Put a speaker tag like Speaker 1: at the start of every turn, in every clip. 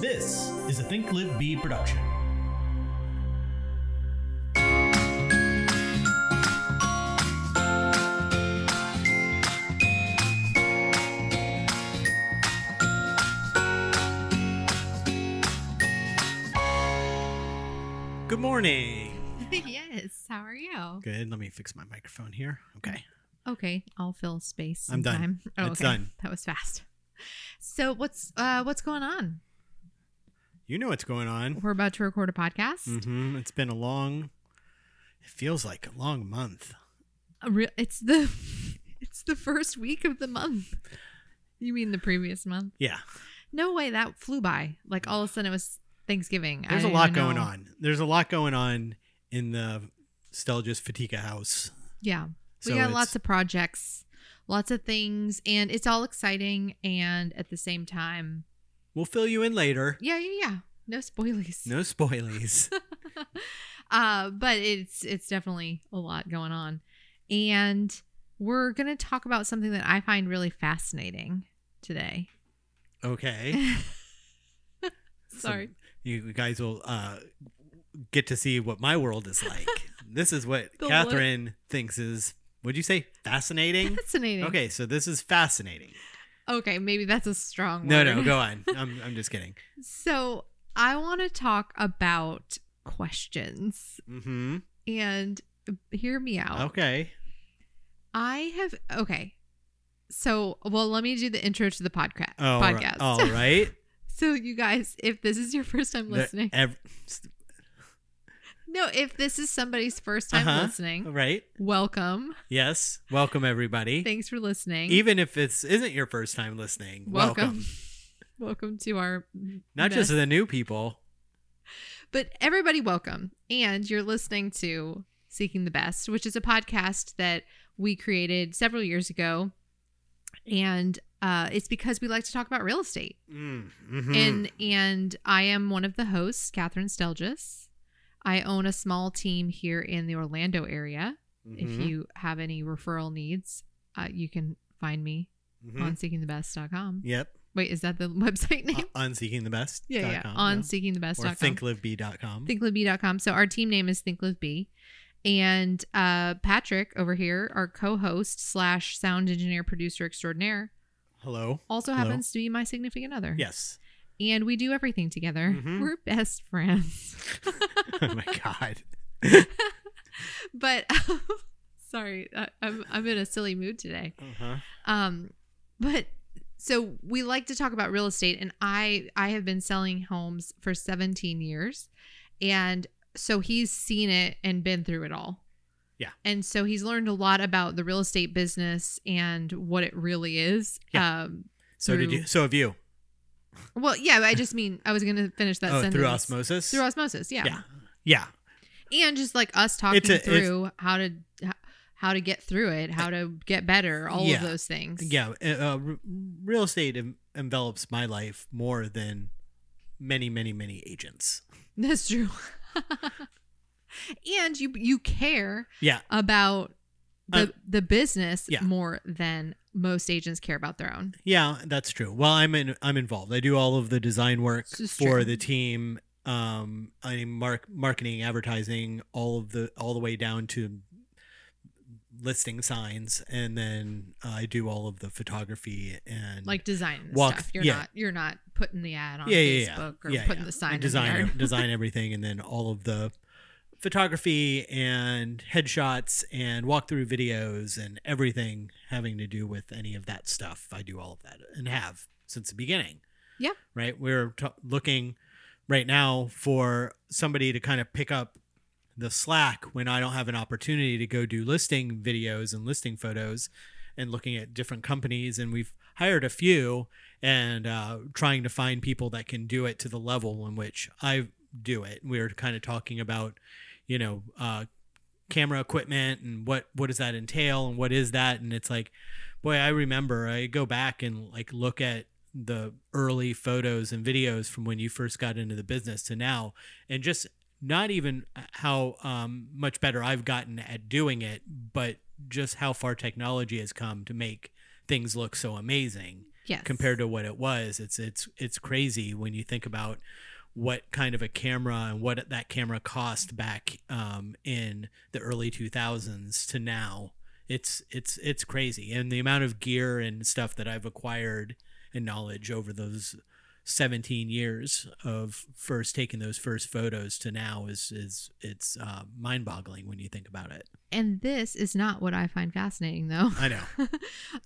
Speaker 1: This is a Think Live Be production.
Speaker 2: Good morning.
Speaker 3: yes. How are you?
Speaker 2: Good. Let me fix my microphone here. Okay.
Speaker 3: Okay, I'll fill space.
Speaker 2: I'm
Speaker 3: and
Speaker 2: done.
Speaker 3: Oh,
Speaker 2: It's
Speaker 3: okay.
Speaker 2: done.
Speaker 3: That was fast. So what's uh what's going on?
Speaker 2: You know what's going on.
Speaker 3: We're about to record a podcast.
Speaker 2: hmm It's been a long, it feels like a long month.
Speaker 3: A re- it's the it's the first week of the month. You mean the previous month?
Speaker 2: Yeah.
Speaker 3: No way, that flew by. Like all of a sudden it was Thanksgiving.
Speaker 2: There's a lot going
Speaker 3: know.
Speaker 2: on. There's a lot going on in the Stelgis Fatika house.
Speaker 3: Yeah. We
Speaker 2: So
Speaker 3: got lots of projects, lots of things, and it's all exciting and at the same time,
Speaker 2: We'll fill you in later.
Speaker 3: yeah, yeah, yeah. No spoilies.
Speaker 2: No spoilies.
Speaker 3: uh, but it's it's definitely a lot going on, and we're gonna talk about something that I find really fascinating today.
Speaker 2: Okay.
Speaker 3: Sorry.
Speaker 2: Some- you guys will uh, get to see what my world is like. this is what
Speaker 3: The what?
Speaker 2: Catherine thinks is, would you say, fascinating?
Speaker 3: Fascinating.
Speaker 2: Okay, so this is fascinating.
Speaker 3: Okay, maybe that's a strong
Speaker 2: No,
Speaker 3: word.
Speaker 2: no, go on. I'm, I'm just kidding.
Speaker 3: So I want to talk about questions,
Speaker 2: Mm-hmm.
Speaker 3: and hear me out.
Speaker 2: Okay.
Speaker 3: I have okay. So, well, let me do the intro to the podca-
Speaker 2: Oh,
Speaker 3: podcast.
Speaker 2: All right.
Speaker 3: so, you guys, if this is your first time listening,
Speaker 2: ev-
Speaker 3: no, if this is somebody's first time
Speaker 2: Uh-huh.
Speaker 3: listening,
Speaker 2: right.
Speaker 3: welcome.
Speaker 2: Yes. Welcome everybody.
Speaker 3: Thanks for listening.
Speaker 2: Even if this isn't your first time listening,
Speaker 3: welcome.
Speaker 2: welcome.
Speaker 3: welcome to our
Speaker 2: Not just the new people.
Speaker 3: but everybody welcome. And you're listening to Seeking the Best, which is a podcast that we created several years ago. And uh, it's because we like to talk about real estate.
Speaker 2: Mm, mhm.
Speaker 3: and and I am one of the hosts, Catherine Stelgis. I own a small team here in the Orlando area. If
Speaker 2: Mhm,
Speaker 3: you have any referral needs, uh, you can find me
Speaker 2: mhm.
Speaker 3: on seekingthebest.com.
Speaker 2: Yep.
Speaker 3: Wait, is that the website name?
Speaker 2: Uh, on seekingthebest.
Speaker 3: yeah, yeah.
Speaker 2: com,
Speaker 3: On
Speaker 2: yeah.
Speaker 3: seekingthebest.com.
Speaker 2: or thinkliveb.com.
Speaker 3: thinkliveb.com. So our team name is thinkliveb. And uh, Patrick over here, our co-host slash sound engineer producer extraordinaire,
Speaker 2: Hello.
Speaker 3: also
Speaker 2: Hello.
Speaker 3: happens to be my significant other.
Speaker 2: Yes.
Speaker 3: And we do everything together.
Speaker 2: Mhm.
Speaker 3: We're best friends.
Speaker 2: oh my god.
Speaker 3: but sorry, I, I'm I'm in a silly mood today.
Speaker 2: Uh-huh.
Speaker 3: Um, but so we like to talk about real estate, and I I have been selling homes for 17 years, and so he's seen it and been through it all.
Speaker 2: Yeah.
Speaker 3: And so he's learned a lot about the real estate business and what it really is.
Speaker 2: Yeah.
Speaker 3: Um,
Speaker 2: So did you? So have you?
Speaker 3: Well, yeah, I just mean I was going to finish that
Speaker 2: oh,
Speaker 3: sentence.
Speaker 2: through osmosis.
Speaker 3: Through osmosis, yeah.
Speaker 2: Yeah. Yeah.
Speaker 3: and just like us talking
Speaker 2: a-
Speaker 3: through how to how to get through it how to get better all
Speaker 2: Yeah.
Speaker 3: of those things
Speaker 2: Yeah. Uh, uh, real estate en- envelops my life more than many, many, many agents.
Speaker 3: that's true and you you care
Speaker 2: Yeah.
Speaker 3: about the
Speaker 2: Uh,
Speaker 3: the business
Speaker 2: yeah.
Speaker 3: more than most agents care about their own
Speaker 2: Yeah, that's true. Well, I'm in, I'm involved. I do all of the design work for
Speaker 3: true.
Speaker 2: the team. Um, I'm mark marketing, advertising, all of the all the way down to listing signs, and then I do all of the photography and
Speaker 3: like design
Speaker 2: Walk-
Speaker 3: stuff you're
Speaker 2: yeah.
Speaker 3: not you're not putting the ad on
Speaker 2: yeah, yeah, yeah.
Speaker 3: facebook or
Speaker 2: yeah,
Speaker 3: putting
Speaker 2: yeah.
Speaker 3: the sign
Speaker 2: I design design everything, and then all of the photography and headshots and walkthrough videos and everything having to do with any of that stuff. I do all of that and have since the beginning.
Speaker 3: Yeah.
Speaker 2: Right. We're t- looking right now for somebody to kind of pick up the slack when I don't have an opportunity to go do listing videos and listing photos and looking at different companies. And we've hired a few and uh, trying to find people that can do it to the level in which I do it. We were kind of talking about, you know, uh, camera equipment and what what does that entail and what is that and it's like boy i remember i go back and like look at the early photos and videos from when you first got into the business to now and just not even how um, much better i've gotten at doing it but just how far technology has come to make things look so amazing
Speaker 3: Yes.
Speaker 2: compared to what it was. It's it's it's crazy when you think about what kind of a camera and what that camera cost back um, in the early 2000s to now. It's it's it's crazy, and the amount of gear and stuff that I've acquired and knowledge over those 17 years of first taking those first photos to now is is it's uh, mind-boggling when you think about it.
Speaker 3: And this is not what I find fascinating, though.
Speaker 2: I know that's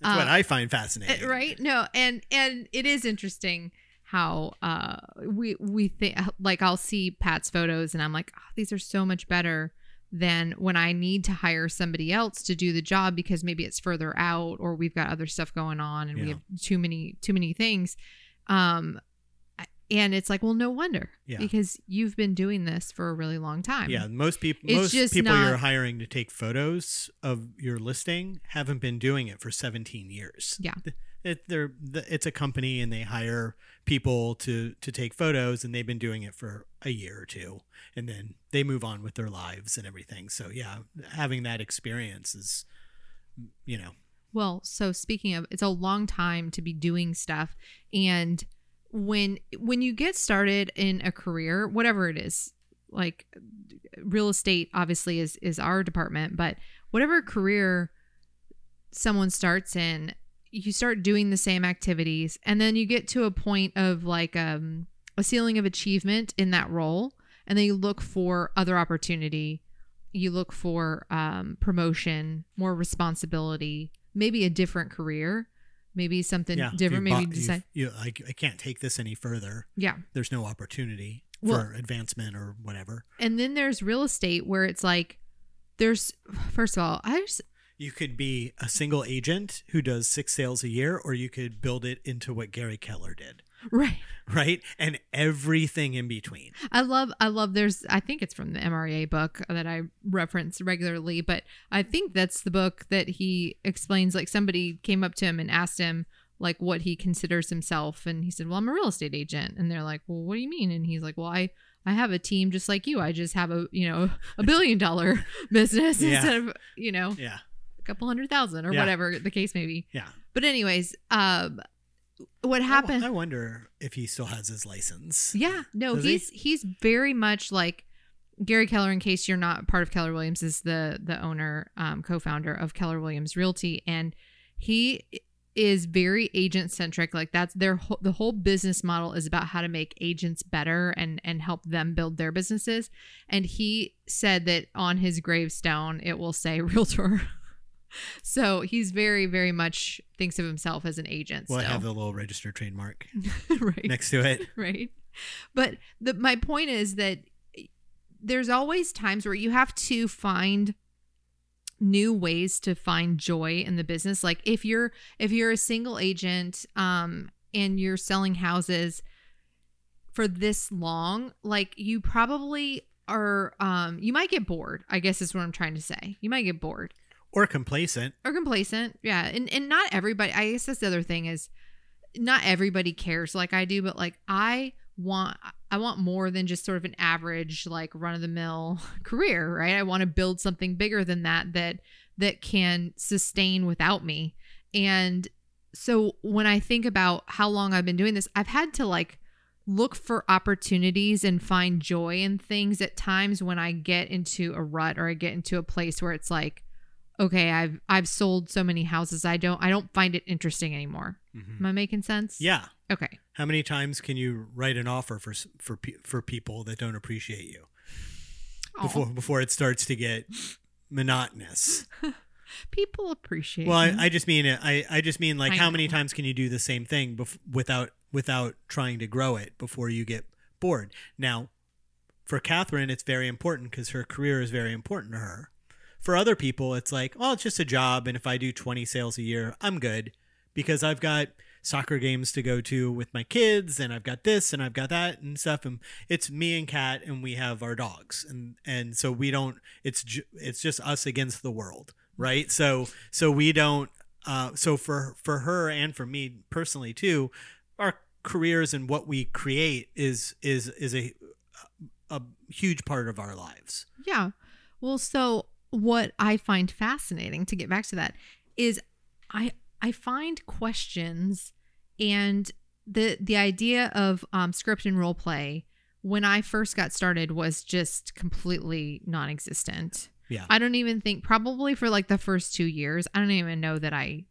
Speaker 2: what
Speaker 3: Uh,
Speaker 2: I find fascinating.
Speaker 3: right? No, and and it is interesting how uh we we think like I'll see Pat's photos and I'm like, oh, these are so much better than when I need to hire somebody else to do the job because maybe it's further out or we've got other stuff going on and we have too many too many things. Um and it's like, well, no wonder
Speaker 2: Yeah.
Speaker 3: because you've been doing this for a really long time.
Speaker 2: Yeah, most people most people you're hiring to take photos of your listing haven't been doing it for 17 years.
Speaker 3: Yeah.
Speaker 2: It, they're it's a company and they hire people to to take photos and they've been doing it for a year or two and then they move on with their lives and everything. So yeah, having that experience is you know,
Speaker 3: Well, so speaking of, it's a long time to be doing stuff, and when when you get started in a career, whatever it is, like real estate, obviously is is our department, but whatever career someone starts in, you start doing the same activities, and then you get to a point of like um, a ceiling of achievement in that role, and then you look for other opportunity you look for um, promotion, more responsibility, maybe a different career, maybe something
Speaker 2: yeah,
Speaker 3: different. Maybe decide,
Speaker 2: you I, I can't take this any further.
Speaker 3: yeah.
Speaker 2: There's no opportunity
Speaker 3: Well-
Speaker 2: for advancement or whatever.
Speaker 3: And then there's real estate where it's like, there's first of all, I just
Speaker 2: You could be a single agent who does six sales a year, or you could build it into what Gary Keller did,
Speaker 3: right.
Speaker 2: right? And everything in between.
Speaker 3: I love, I love. There's, I think it's from the MRA book that I reference regularly, but I think that's the book that he explains. Like somebody came up to him and asked him like what he considers himself, and he said, "Well, I'm a real estate agent." And they're like, "Well, what do you mean?" And he's like, "Well, I." I have a team just like you. I just have a you know a billion dollar business
Speaker 2: Yeah.
Speaker 3: instead of you know
Speaker 2: Yeah.
Speaker 3: A couple hundred thousand or
Speaker 2: Yeah.
Speaker 3: whatever the case may be.
Speaker 2: Yeah.
Speaker 3: But anyways, um, what happened?
Speaker 2: I wonder if he still has his license.
Speaker 3: Yeah, no,
Speaker 2: Does he?
Speaker 3: he's he's very much like Gary Keller. In case you're not part of Keller Williams, is the the owner, um, co-founder of Keller Williams Realty, and he is very agent centric. Like that's their whole, the whole business model is about how to make agents better and and help them build their businesses. And he said that on his gravestone it will say realtor. So he's very very much thinks of himself as an agent.
Speaker 2: Well, I have the little registered trademark
Speaker 3: right.
Speaker 2: next to it.
Speaker 3: right. But the my point is that there's always times where you have to find new ways to find joy in the business. Like if you're if you're a single agent um and you're selling houses for this long like you probably are um you might get bored i guess is what i'm trying to say. You might get bored
Speaker 2: Or complacent.
Speaker 3: or complacent yeah. And and not everybody i guess that's the other thing is not everybody cares like i do but like i want i want more than just sort of an average like run of the mill career right? I want to build something bigger than that that that can sustain without me. And so when i think about how long i've been doing this i've had to like look for opportunities and find joy in things at times when i get into a rut or i get into a place where it's like okay i've i've sold so many houses i don't i don't find it interesting anymore
Speaker 2: Mhm.
Speaker 3: am i making sense
Speaker 2: Yeah.
Speaker 3: okay
Speaker 2: How many times can you write an offer for for for people that don't appreciate you
Speaker 3: Aw,
Speaker 2: before before it starts to get monotonous?
Speaker 3: people appreciate
Speaker 2: Well. I, I just mean it. I, I just mean like
Speaker 3: I
Speaker 2: how many times can you do the same thing bef- without without trying to grow it before you get bored? Now, for Catherine, it's very important because her career is very important to her. For other people, it's like, well, it's just a job, and if I do twenty sales a year, I'm good because I've got soccer games to go to with my kids, and I've got this and I've got that and stuff, and it's me and Kat, and we have our dogs, and and so we don't. It's ju- it's just us against the world, right? So so we don't. Uh, so for for her and for me personally too, our careers and what we create is is is a a huge part of our lives.
Speaker 3: Yeah. Well, so what I find fascinating to get back to that is I I find questions and the the idea of um, script and role play when I first got started was just completely non-existent.
Speaker 2: Yeah.
Speaker 3: I don't even think probably for like the first two years, I don't even know that I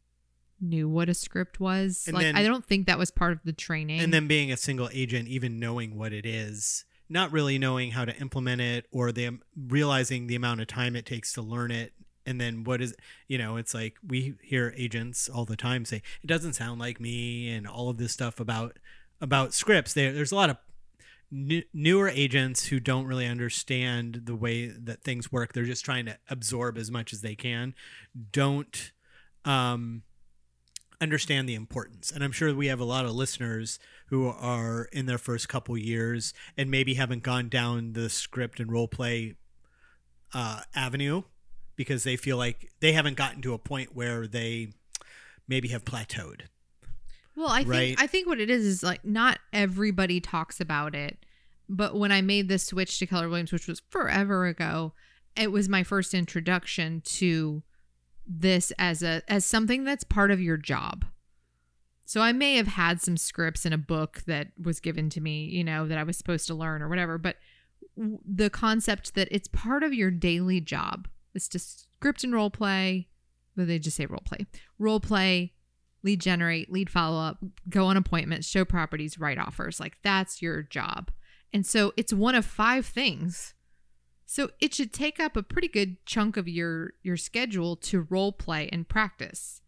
Speaker 3: knew what a script was.
Speaker 2: And
Speaker 3: like
Speaker 2: then-
Speaker 3: I don't think that was part of the training.
Speaker 2: and then being a single agent even knowing what it is not really knowing how to implement it or the realizing the amount of time it takes to learn it. And then what is you know it's like we hear agents all the time say it doesn't sound like me and all of this stuff about about scripts. There there's a lot of new, newer agents who don't really understand the way that things work. They're just trying to absorb as much as they can. Don't um understand the importance. And I'm sure we have a lot of listeners who are in their first couple years and maybe haven't gone down the script and role play uh, avenue because they feel like they haven't gotten to a point where they maybe have plateaued.
Speaker 3: Well, I think? I think what it is is like not everybody talks about it, but when I made this switch to Keller Williams, which was forever ago, it was my first introduction to this as a as something that's part of your job. So I may have had some scripts in a book that was given to me, you know, that I was supposed to learn or whatever, but the concept that it's part of your daily job is to script and role play. But they just say role play, role play, lead generate, lead follow up, go on appointments, show properties, write offers. Like that's your job. And so it's one of five things. So it should take up a pretty good chunk of your your schedule to role play and practice.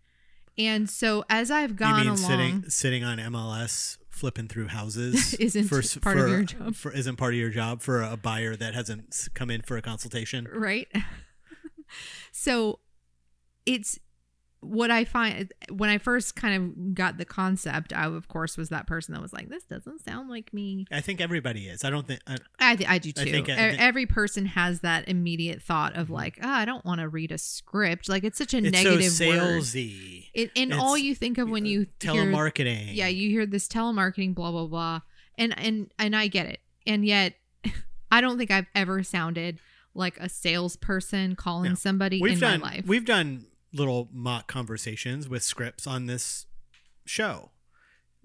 Speaker 3: And so as I've gone
Speaker 2: you mean
Speaker 3: along,
Speaker 2: sitting sitting on MLS flipping through houses
Speaker 3: Isn't part of your job.
Speaker 2: For, isn't part of your job for a buyer that hasn't come in for a consultation.
Speaker 3: right? so it's what I find when I first kind of got the concept, I of course was that person that was like, "This doesn't sound like me."
Speaker 2: I think everybody is. I don't think. I,
Speaker 3: I, th- I do
Speaker 2: I
Speaker 3: too.
Speaker 2: think- I think-
Speaker 3: Every person has that immediate thought of mm-hmm. like, "Oh, I don't want to read a script." Like it's such a
Speaker 2: it's
Speaker 3: negative
Speaker 2: so
Speaker 3: word.
Speaker 2: salesy.
Speaker 3: It, and all you think of when uh, you hear
Speaker 2: telemarketing.
Speaker 3: yeah you hear this telemarketing blah blah blah and and and i get it and yet i don't think i've ever sounded like a salesperson calling
Speaker 2: No.
Speaker 3: somebody
Speaker 2: we've
Speaker 3: in
Speaker 2: done
Speaker 3: my life
Speaker 2: we've done little mock conversations with scripts on this show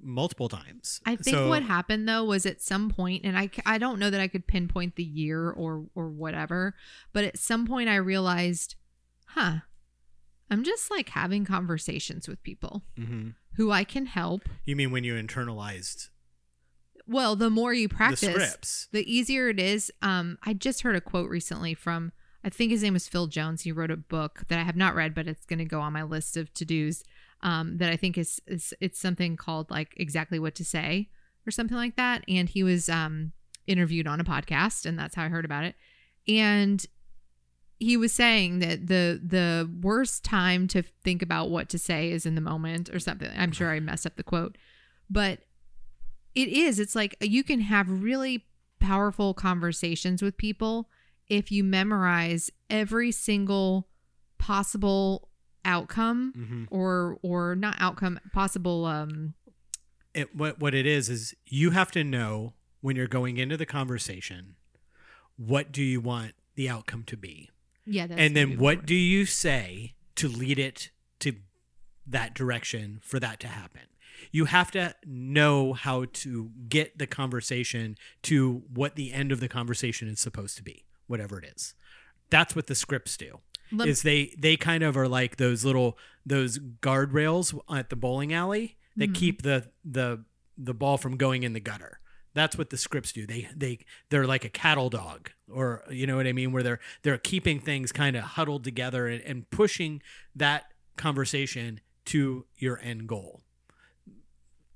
Speaker 2: multiple times.
Speaker 3: i think
Speaker 2: So-
Speaker 3: what happened though was at some point and I I don't know that i could pinpoint the year or or whatever but at some point i realized huh i'm just like having conversations with people
Speaker 2: Mhm.
Speaker 3: who i can help
Speaker 2: You mean when you internalized
Speaker 3: well the more you practice
Speaker 2: the scripts?
Speaker 3: the easier it is um i just heard a quote recently from i think his name was phil jones. He wrote a book that i have not read but it's going to go on my list of to-dos um that i think is, is it's something called like exactly what to say or something like that. And he was um interviewed on a podcast and that's how i heard about it. And he was saying that the the worst time to think about what to say is in the moment or something. I'm sure i messed up the quote. But it is it's like you can have really powerful conversations with people if you memorize every single possible outcome
Speaker 2: hmm
Speaker 3: or or not outcome possible um
Speaker 2: It, what what it is is you have to know when you're going into the conversation, what do you want the outcome to be,
Speaker 3: yeah that's
Speaker 2: and then what do you say to lead it to that direction for that to happen. You have to know how to get the conversation to what the end of the conversation is supposed to be, whatever it is. That's what the scripts do. Is they they kind of are like those little those guardrails at the bowling alley that
Speaker 3: Mhm.
Speaker 2: keep the the the ball from going in the gutter. That's what the scripts do. They they they're like a cattle dog, or you know what I mean, where they're they're keeping things kind of huddled together and, and pushing that conversation to your end goal.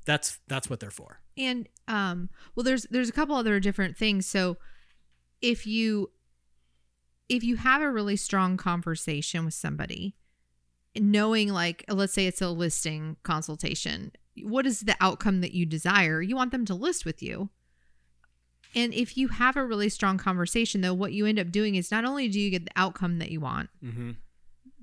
Speaker 2: That's that's what they're for.
Speaker 3: and um well there's there's a couple other different things so if you if you have a really strong conversation with somebody knowing like let's say it's a listing consultation what is the outcome that you desire you want them to list with you and if you have a really strong conversation though what you end up doing is not only do you get the outcome that you want
Speaker 2: Mm-hmm.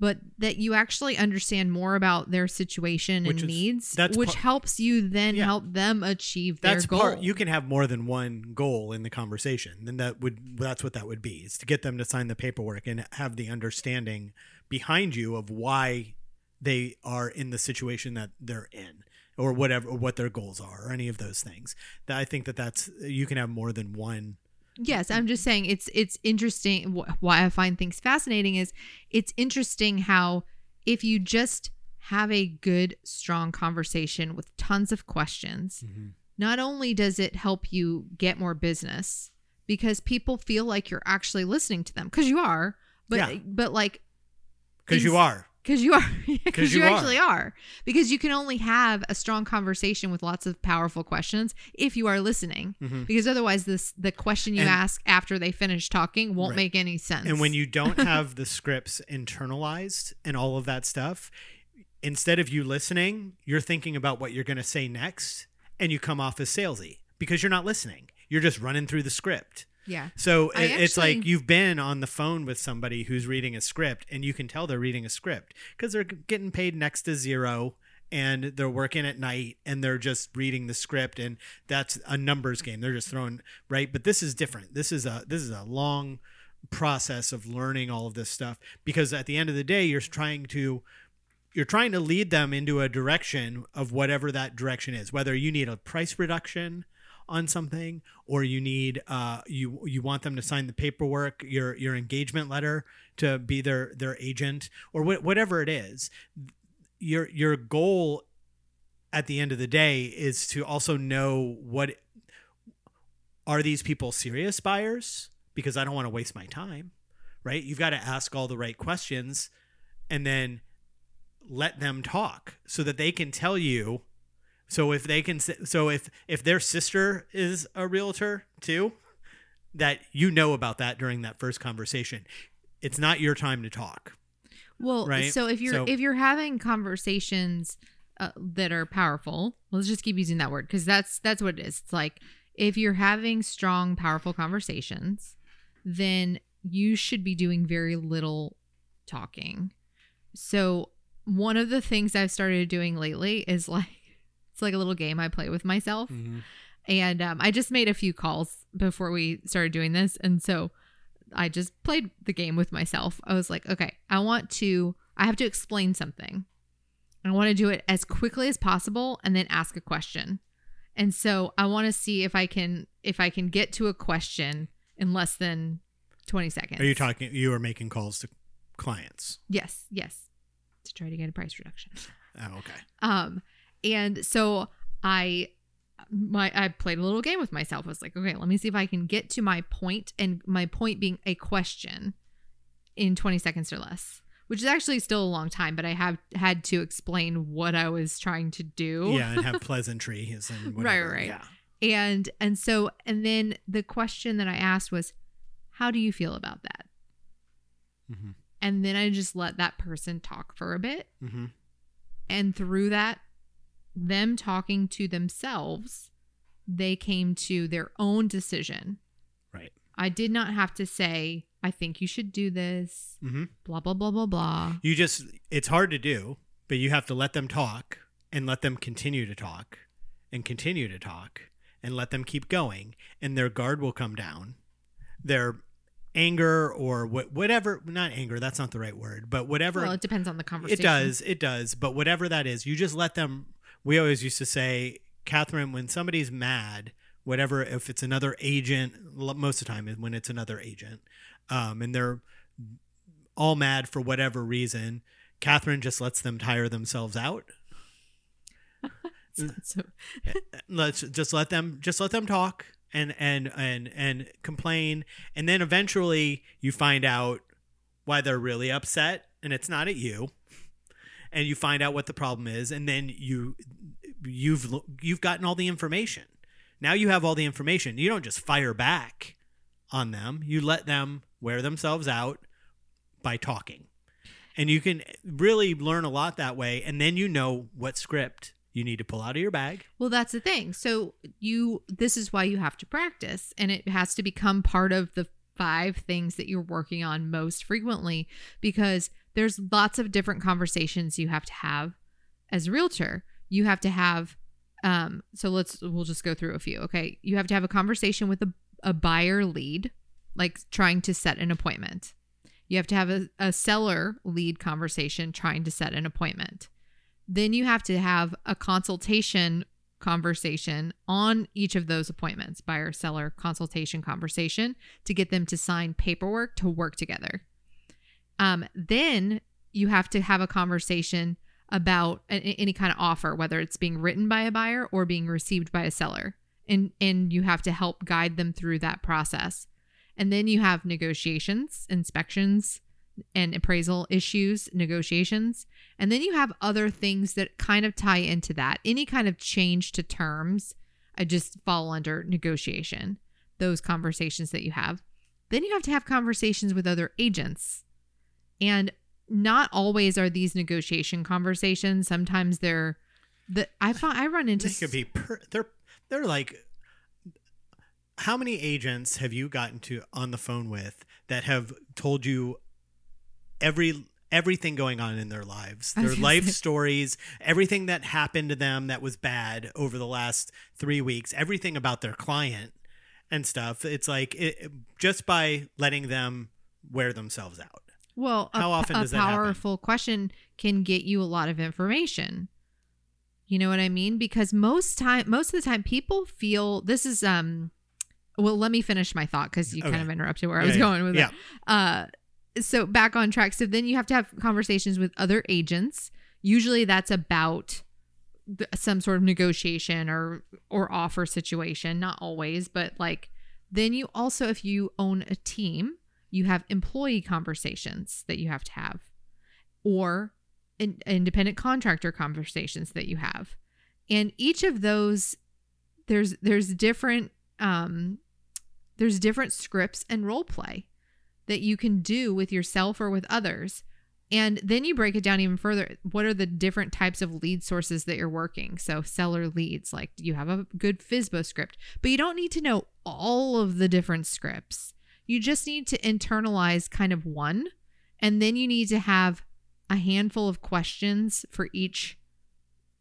Speaker 3: But that you actually understand more about their situation
Speaker 2: Which
Speaker 3: and
Speaker 2: is-
Speaker 3: needs which
Speaker 2: par-
Speaker 3: helps you then
Speaker 2: Yeah.
Speaker 3: help them achieve
Speaker 2: That's
Speaker 3: their goal
Speaker 2: part. You can have more than one goal in the conversation, and that would that's what that would be. Is to get them to sign the paperwork and have the understanding behind you of why they are in the situation that they're in, or whatever or what their goals are or any of those things. That I think that that's you can have more than one.
Speaker 3: Yes, mm-hmm. I'm just saying it's it's interesting. wh- Why I find things fascinating is it's interesting how if you just have a good, strong conversation with tons of questions, mm-hmm. not only does it help you get more business because people feel like you're actually listening to them because you are, but
Speaker 2: Yeah.
Speaker 3: but like
Speaker 2: Because you are.
Speaker 3: Because you are because you,
Speaker 2: you are.
Speaker 3: actually are because you can only have a strong conversation with lots of powerful questions if you are listening because otherwise this the question you
Speaker 2: Mm-hmm. And-
Speaker 3: ask after they finish talking won't
Speaker 2: Right.
Speaker 3: make any sense
Speaker 2: And when you don't have the scripts internalized and all of that stuff, instead of you listening, you're thinking about what you're going to say next and you come off as salesy because you're not listening. You're just running through the script.
Speaker 3: Yeah
Speaker 2: So it- it's like you've been on the phone with somebody who's reading a script and you can tell they're reading a script because they're getting paid next to zero and they're working at night and they're just reading the script and that's a numbers game. They're just throwing right, but this is different. This is a this is a long process of learning all of this stuff because at the end of the day you're trying to you're trying to lead them into a direction of whatever that direction is whether you need a price reduction on something or you need uh you you want them to sign the paperwork your your engagement letter to be their their agent or wh- whatever it is your your goal at the end of the day is to also know what are these people serious buyers? Because I don't want to waste my time right? You've got to ask all the right questions and then let them talk so that they can tell you so if they can so if if their sister is a realtor too that you know about that during that first conversation it's not your time to talk.
Speaker 3: Well
Speaker 2: right?
Speaker 3: so if you're
Speaker 2: So-
Speaker 3: if you're having conversations uh, that are powerful let's just keep using that word because that's that's what it is. It's like if you're having strong powerful conversations then you should be doing very little talking. So one of the things i've started doing lately is like it's like a little game i play with myself. And um, i just made a few calls before we started doing this. And so i just played the game with myself. I was like okay i want to i have to explain something. I want to do it as quickly as possible and then ask a question. And so i want to see if i can if i can get to a question in less than 20 seconds.
Speaker 2: Are you talking you are making calls to clients?
Speaker 3: Yes yes. To try to get a price reduction.
Speaker 2: Oh okay.
Speaker 3: Um, and so I my I played a little game with myself. I was like, okay, let me see if I can get to my point, and my point being a question in 20 seconds or less, which is actually still a long time, but I have had to explain what I was trying to do.
Speaker 2: yeah and have pleasantries and
Speaker 3: Right,
Speaker 2: whatever.
Speaker 3: right. right.
Speaker 2: yeah
Speaker 3: And and so and then the question that I asked was, how do you feel about that?
Speaker 2: Mhm.
Speaker 3: And then I just let that person talk for a bit.
Speaker 2: hmm
Speaker 3: And through that, them talking to themselves, they came to their own decision.
Speaker 2: right
Speaker 3: I did not have to say, I think you should do this,
Speaker 2: hmm
Speaker 3: blah, blah, blah, blah, blah.
Speaker 2: you just it's hard to do but you have to let them talk and let them continue to talk and continue to talk and let them keep going and their guard will come down their anger or wh- whatever not anger that's not the right word but whatever
Speaker 3: Well, it depends on the conversation.
Speaker 2: it does it does but whatever that is you just let them we always used to say catherine when somebody's mad whatever if it's another agent most of the time is when it's another agent um, and they're all mad for whatever reason catherine just lets them tire themselves out.
Speaker 3: So,
Speaker 2: let's just let them just let them talk and and and and complain and then eventually you find out why they're really upset and it's not at you and you find out what the problem is and then you you've you've gotten all the information. Now you have all the information. You don't just fire back on them. You let them wear themselves out by talking. And you can really learn a lot that way and then you know what script you need to pull out of your bag.
Speaker 3: Well, that's the thing. So, you, this is why you have to practice, and it has to become part of the five things that you're working on most frequently because there's lots of different conversations you have to have as a realtor. You have to have, um, so let's, we'll just go through a few. Okay. You have to have a conversation with a, a buyer lead, like trying to set an appointment. You have to have a, a seller lead conversation trying to set an appointment. then you have to have a consultation conversation on each of those appointments buyer seller consultation conversation to get them to sign paperwork to work together um, then you have to have a conversation about any kind of offer whether it's being written by a buyer or being received by a seller. And and you have to help guide them through that process. And then you have negotiations inspections and appraisal issues negotiations. And then you have other things that kind of tie into that. Any kind of change to terms i just fall under negotiation those conversations that you have. Then you have to have conversations with other agents and not always are these negotiation conversations. Sometimes they're the i find i run into
Speaker 2: They could be per, they're they're like how many agents have you gotten to on the phone with that have told you every everything going on in their lives? Their life
Speaker 3: say-
Speaker 2: stories everything that happened to them that was bad over the last 3 weeks everything about their client and stuff. It's like it, just by letting them wear themselves out
Speaker 3: Well, a,
Speaker 2: How often
Speaker 3: a
Speaker 2: does that happen?
Speaker 3: powerful question can get you a lot of information. You know what I mean? Because most time, most of the time, people feel this is um. Well, let me finish my thought because you kind of interrupted where I was
Speaker 2: yeah.
Speaker 3: going with
Speaker 2: yeah
Speaker 3: it. Uh, so back on track. So then you have to have conversations with other agents. Usually, that's about th- some sort of negotiation or or offer situation. Not always, but like then you also, if you own a team, you have employee conversations that you have to have, or in, independent contractor conversations that you have, and each of those there's there's different um there's different scripts and role play that you can do with yourself or with others. And then you break it down even further. What are the different types of lead sources that you're working? So, seller leads, like you have a good FSBO script, but you don't need to know all of the different scripts. You just need to internalize kind of one. And then you need to have a handful of questions for each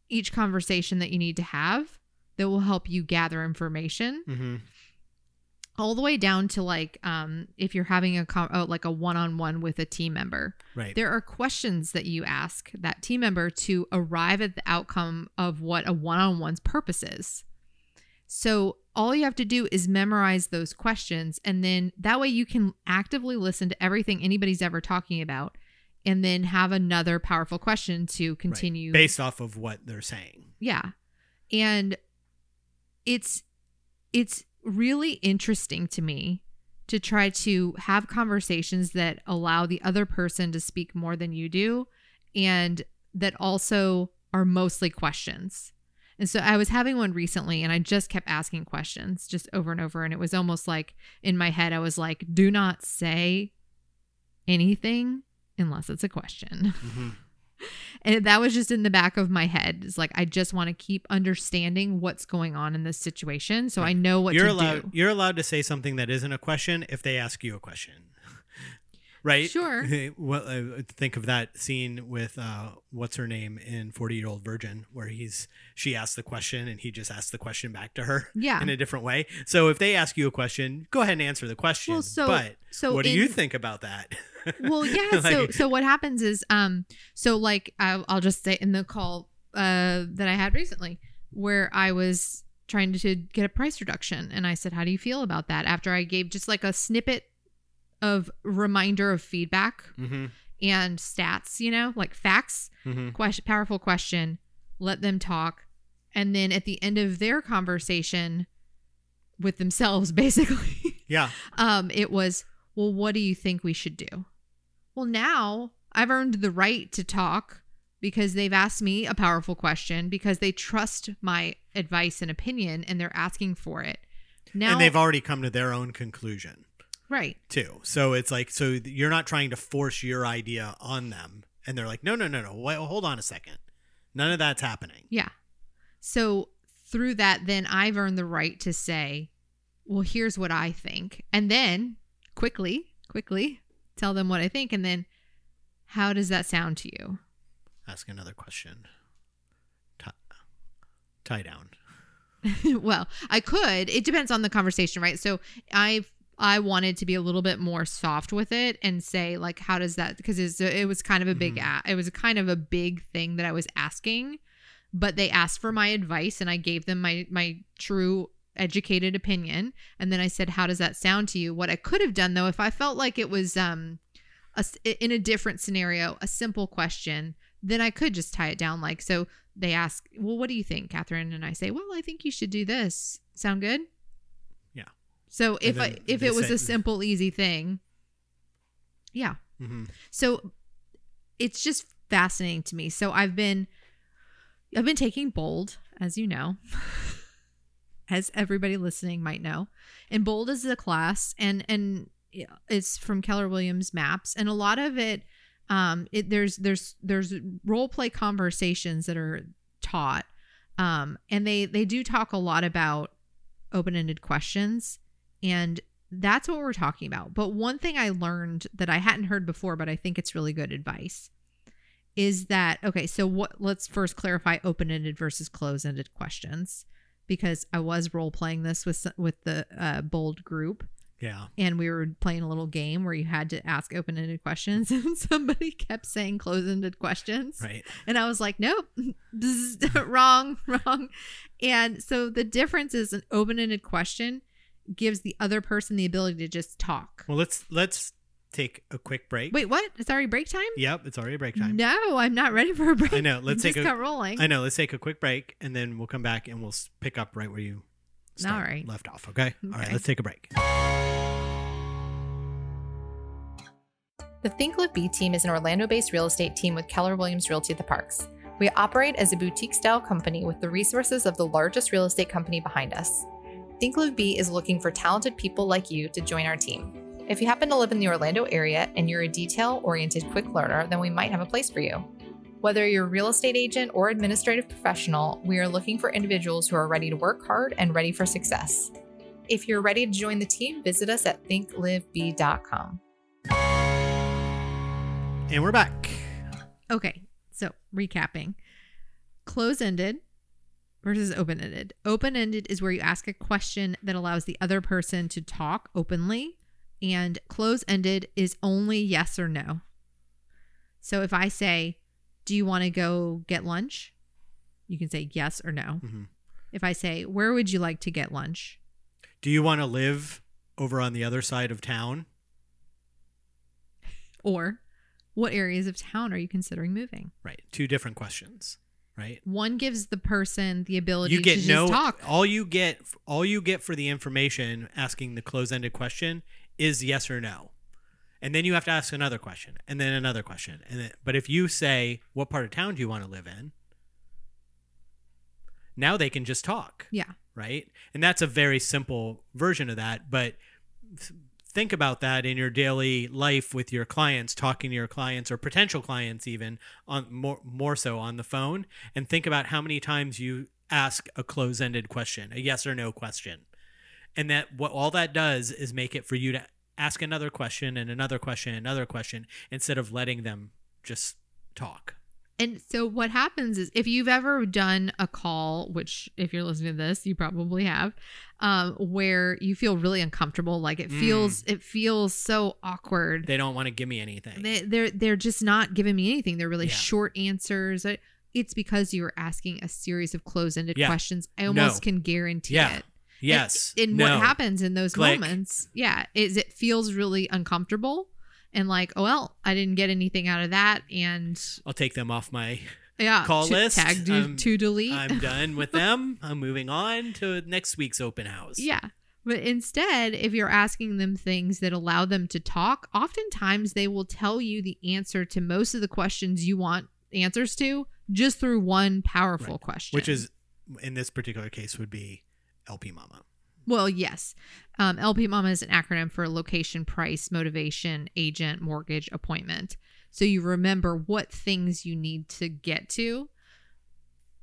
Speaker 3: each conversation that you need to have that will help you gather information.
Speaker 2: Hmm
Speaker 3: all the way down to like um if you're having a com- oh, like a one-on-one with a team member.
Speaker 2: Right.
Speaker 3: There are questions that you ask that team member to arrive at the outcome of what a one-on-one's purpose is so all you have to do is memorize those questions and then that way you can actively listen to everything anybody's ever talking about and then have another powerful question to
Speaker 2: Right.
Speaker 3: continue
Speaker 2: based off of what they're saying
Speaker 3: yeah. And it's it's really interesting to me to try to have conversations that allow the other person to speak more than you do and that also are mostly questions. And so I was having one recently and I just kept asking questions just over and over and it was almost like in my head I was like do not say anything unless it's a question.
Speaker 2: hmm
Speaker 3: And that was just in the back of my head. It's like I just want to keep understanding what's going on in this situation, so I know what
Speaker 2: you're allowed
Speaker 3: do.
Speaker 2: you're allowed to say something that isn't a question if they ask you a question right
Speaker 3: Sure.
Speaker 2: well uh, think of that scene with uh what's her name in 40 year old virgin where he's she asked the question and he just asked the question back to her
Speaker 3: Yeah.
Speaker 2: in a different way so if they ask you a question go ahead and answer the question
Speaker 3: Well, so-
Speaker 2: but
Speaker 3: so
Speaker 2: what do you think about that
Speaker 3: Well, yeah. so
Speaker 2: Like-
Speaker 3: so what happens is, um, so like I'll, I'll just say in the call uh that I had recently, where I was trying to get a price reduction, and I said, "How do you feel about that?" After I gave just like a snippet of reminder of feedback
Speaker 2: hmm
Speaker 3: and stats, you know, like facts.
Speaker 2: hmm
Speaker 3: question powerful question let them talk. And then at the end of their conversation with themselves basically
Speaker 2: yeah.
Speaker 3: um it was well what do you think we should do? Well now i've earned the right to talk because they've asked me a powerful question because they trust my advice and opinion and they're asking for it. Now
Speaker 2: and they've already come to their own conclusion
Speaker 3: right
Speaker 2: too. So it's like so you're not trying to force your idea on them, and they're like, no, no, no, no. Wait, hold on a second. None of that's happening.
Speaker 3: Yeah. So through that, then I've earned the right to say, well, here's what I think. And then quickly, quickly tell them what I think. And then how does that sound to you?
Speaker 2: Ask another question. Tie, tie down.
Speaker 3: well, I could. It depends on the conversation, right? So I've I wanted to be a little bit more soft with it and say like, how does that? Because it was kind of a big,
Speaker 2: Mhm.
Speaker 3: a- it was kind of a big thing that I was asking, but they asked for my advice and I gave them my my true educated opinion and then I said how does that sound to you what I could have done though if I felt like it was um a in a different scenario a simple question then I could just tie it down like so they ask well what do you think Catherine and I say well I think you should do this sound good. So if I if it was
Speaker 2: say-
Speaker 3: a simple easy thing yeah
Speaker 2: hmm
Speaker 3: so it's just fascinating to me. So I've been I've been taking bold, as you know. as everybody listening might know. And bold is a class and and it's from Keller Williams MAPS and a lot of it um it there's there's there's role play conversations that are taught um and they they do talk a lot about open-ended questions and that's what we're talking about. But one thing I learned that I hadn't heard before, but I think it's really good advice, is that okay, so what let's first clarify open-ended versus closed-ended questions because I was role playing this with with the uh, bold group
Speaker 2: Yeah.
Speaker 3: and we were playing a little game where you had to ask open-ended questions and somebody kept saying closed-ended questions
Speaker 2: Right.
Speaker 3: and I was like, nope, wrong, wrong. And so the difference is an open ended question gives the other person the ability to just talk.
Speaker 2: Well, let's let's take a quick break.
Speaker 3: Wait, what? It's already break time?
Speaker 2: Yep, it's already break time.
Speaker 3: No, I'm not ready for a break.
Speaker 2: I know. Let's
Speaker 3: just
Speaker 2: take a-
Speaker 3: got rolling.
Speaker 2: I know. Let's take a quick break and then we'll come back and we'll pick up right where you start,
Speaker 3: All right.
Speaker 2: left off. Okay? All right. Let's take a break.
Speaker 4: The Think Live Be team is an Orlando based real estate team with Keller Williams Realty at the Parks. We operate as a boutique style company with the resources of the largest real estate company behind us. Think Live Be is looking for talented people like you to join our team. If you happen to live in the Orlando area and you're a detail oriented quick learner, then we might have a place for you. Whether you're a real estate agent or administrative professional, we are looking for individuals who are ready to work hard and ready for success. If you're ready to join the team, visit us at thinkliveb.com.
Speaker 2: And we're back.
Speaker 3: Okay, so recapping close ended versus open ended. Open ended is where you ask a question that allows the other person to talk openly, and close ended is only yes or no. So if I say, Do you want to go get lunch? You can say yes or no.
Speaker 2: Mhm.
Speaker 3: If I say, Where would you like to get lunch?
Speaker 2: Do you want to live over on the other side of town?
Speaker 3: Or what areas of town are you considering moving?
Speaker 2: Right. Two different questions. Right.
Speaker 3: One gives the person the ability
Speaker 2: You get
Speaker 3: to just
Speaker 2: no.
Speaker 3: talk.
Speaker 2: All you get. All you get for the information asking the close-ended question is yes or no, and then you have to ask another question, and then another question, and then. But if you say, "What part of town do you want to live in?" Now they can just talk.
Speaker 3: Yeah.
Speaker 2: right? And that's a very simple version of that. But think about that in your daily life with your clients, talking to your clients or potential clients, even on more more so on the phone, and think about how many times you ask a close-ended question, a yes or no question, and that what all that does is make it for you to ask another question and another question and another question instead of letting them just talk.
Speaker 3: And so what happens is if you've ever done a call, which if you're listening to this, you probably have, um, where you feel really uncomfortable, like it feels it feels so awkward.
Speaker 2: They don't want to give me anything.
Speaker 3: They, they're they're just not giving me anything. They're really
Speaker 2: Yeah.
Speaker 3: short answers. It's because you were asking a series of closed-ended
Speaker 2: Yeah.
Speaker 3: questions. I almost
Speaker 2: No.
Speaker 3: can guarantee
Speaker 2: Yeah.
Speaker 3: it.
Speaker 2: yes.
Speaker 3: And, and
Speaker 2: no.
Speaker 3: what happens in those
Speaker 2: Click.
Speaker 3: moments, yeah, is it feels really uncomfortable and like, oh well, I didn't get anything out of that, and
Speaker 2: I'll take them off my
Speaker 3: yeah,
Speaker 2: Call
Speaker 3: to,
Speaker 2: list.
Speaker 3: tag to,
Speaker 2: I'm-
Speaker 3: to delete.
Speaker 2: I'm done with them. I'm moving on to next week's open house.
Speaker 3: Yeah. But instead, if you're asking them things that allow them to talk, oftentimes they will tell you the answer to most of the questions you want answers to just through one powerful
Speaker 2: Right.
Speaker 3: question.
Speaker 2: Which is, in this particular case, would be LP Mama.
Speaker 3: Well, yes. Um, LP Mama is an acronym for location, price, motivation, agent, mortgage, appointment. So you remember what things you need to get to,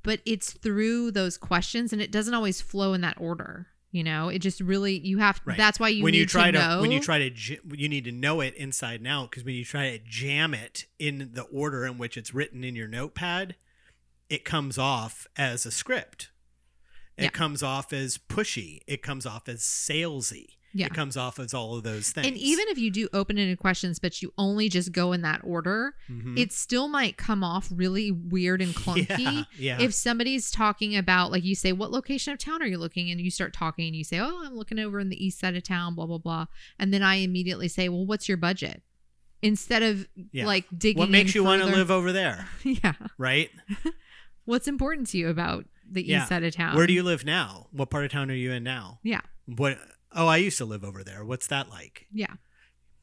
Speaker 3: but it's through those questions and it doesn't always flow in that order. You know, it just really, you have,
Speaker 2: Right.
Speaker 3: that's why you
Speaker 2: when
Speaker 3: need
Speaker 2: you try
Speaker 3: to
Speaker 2: to, when you try to you need to know it inside and out because when you try to jam it in the order in which it's written in your notepad, it comes off as a script. It
Speaker 3: Yeah.
Speaker 2: comes off as pushy. It comes off as salesy.
Speaker 3: Yeah.
Speaker 2: It comes off as all of those things.
Speaker 3: And even if you do open-ended questions, but you only just go in that order,
Speaker 2: Mhm.
Speaker 3: it still might come off really weird and clunky.
Speaker 2: yeah, yeah.
Speaker 3: If somebody's talking about, like, you say, "What location of town are you looking?" and you start talking, and you say, "Oh, I'm looking over in the east side of town," blah blah blah, and then I immediately say, "Well, what's your budget?" Instead of
Speaker 2: Yeah.
Speaker 3: like digging.
Speaker 2: what makes you want to live over there,
Speaker 3: yeah.
Speaker 2: right?
Speaker 3: What's important to you about the
Speaker 2: Yeah.
Speaker 3: east side of town?
Speaker 2: Where do you live now? What part of town are you in now?
Speaker 3: Yeah.
Speaker 2: What? Oh, I used to live over there. What's that like?
Speaker 3: Yeah.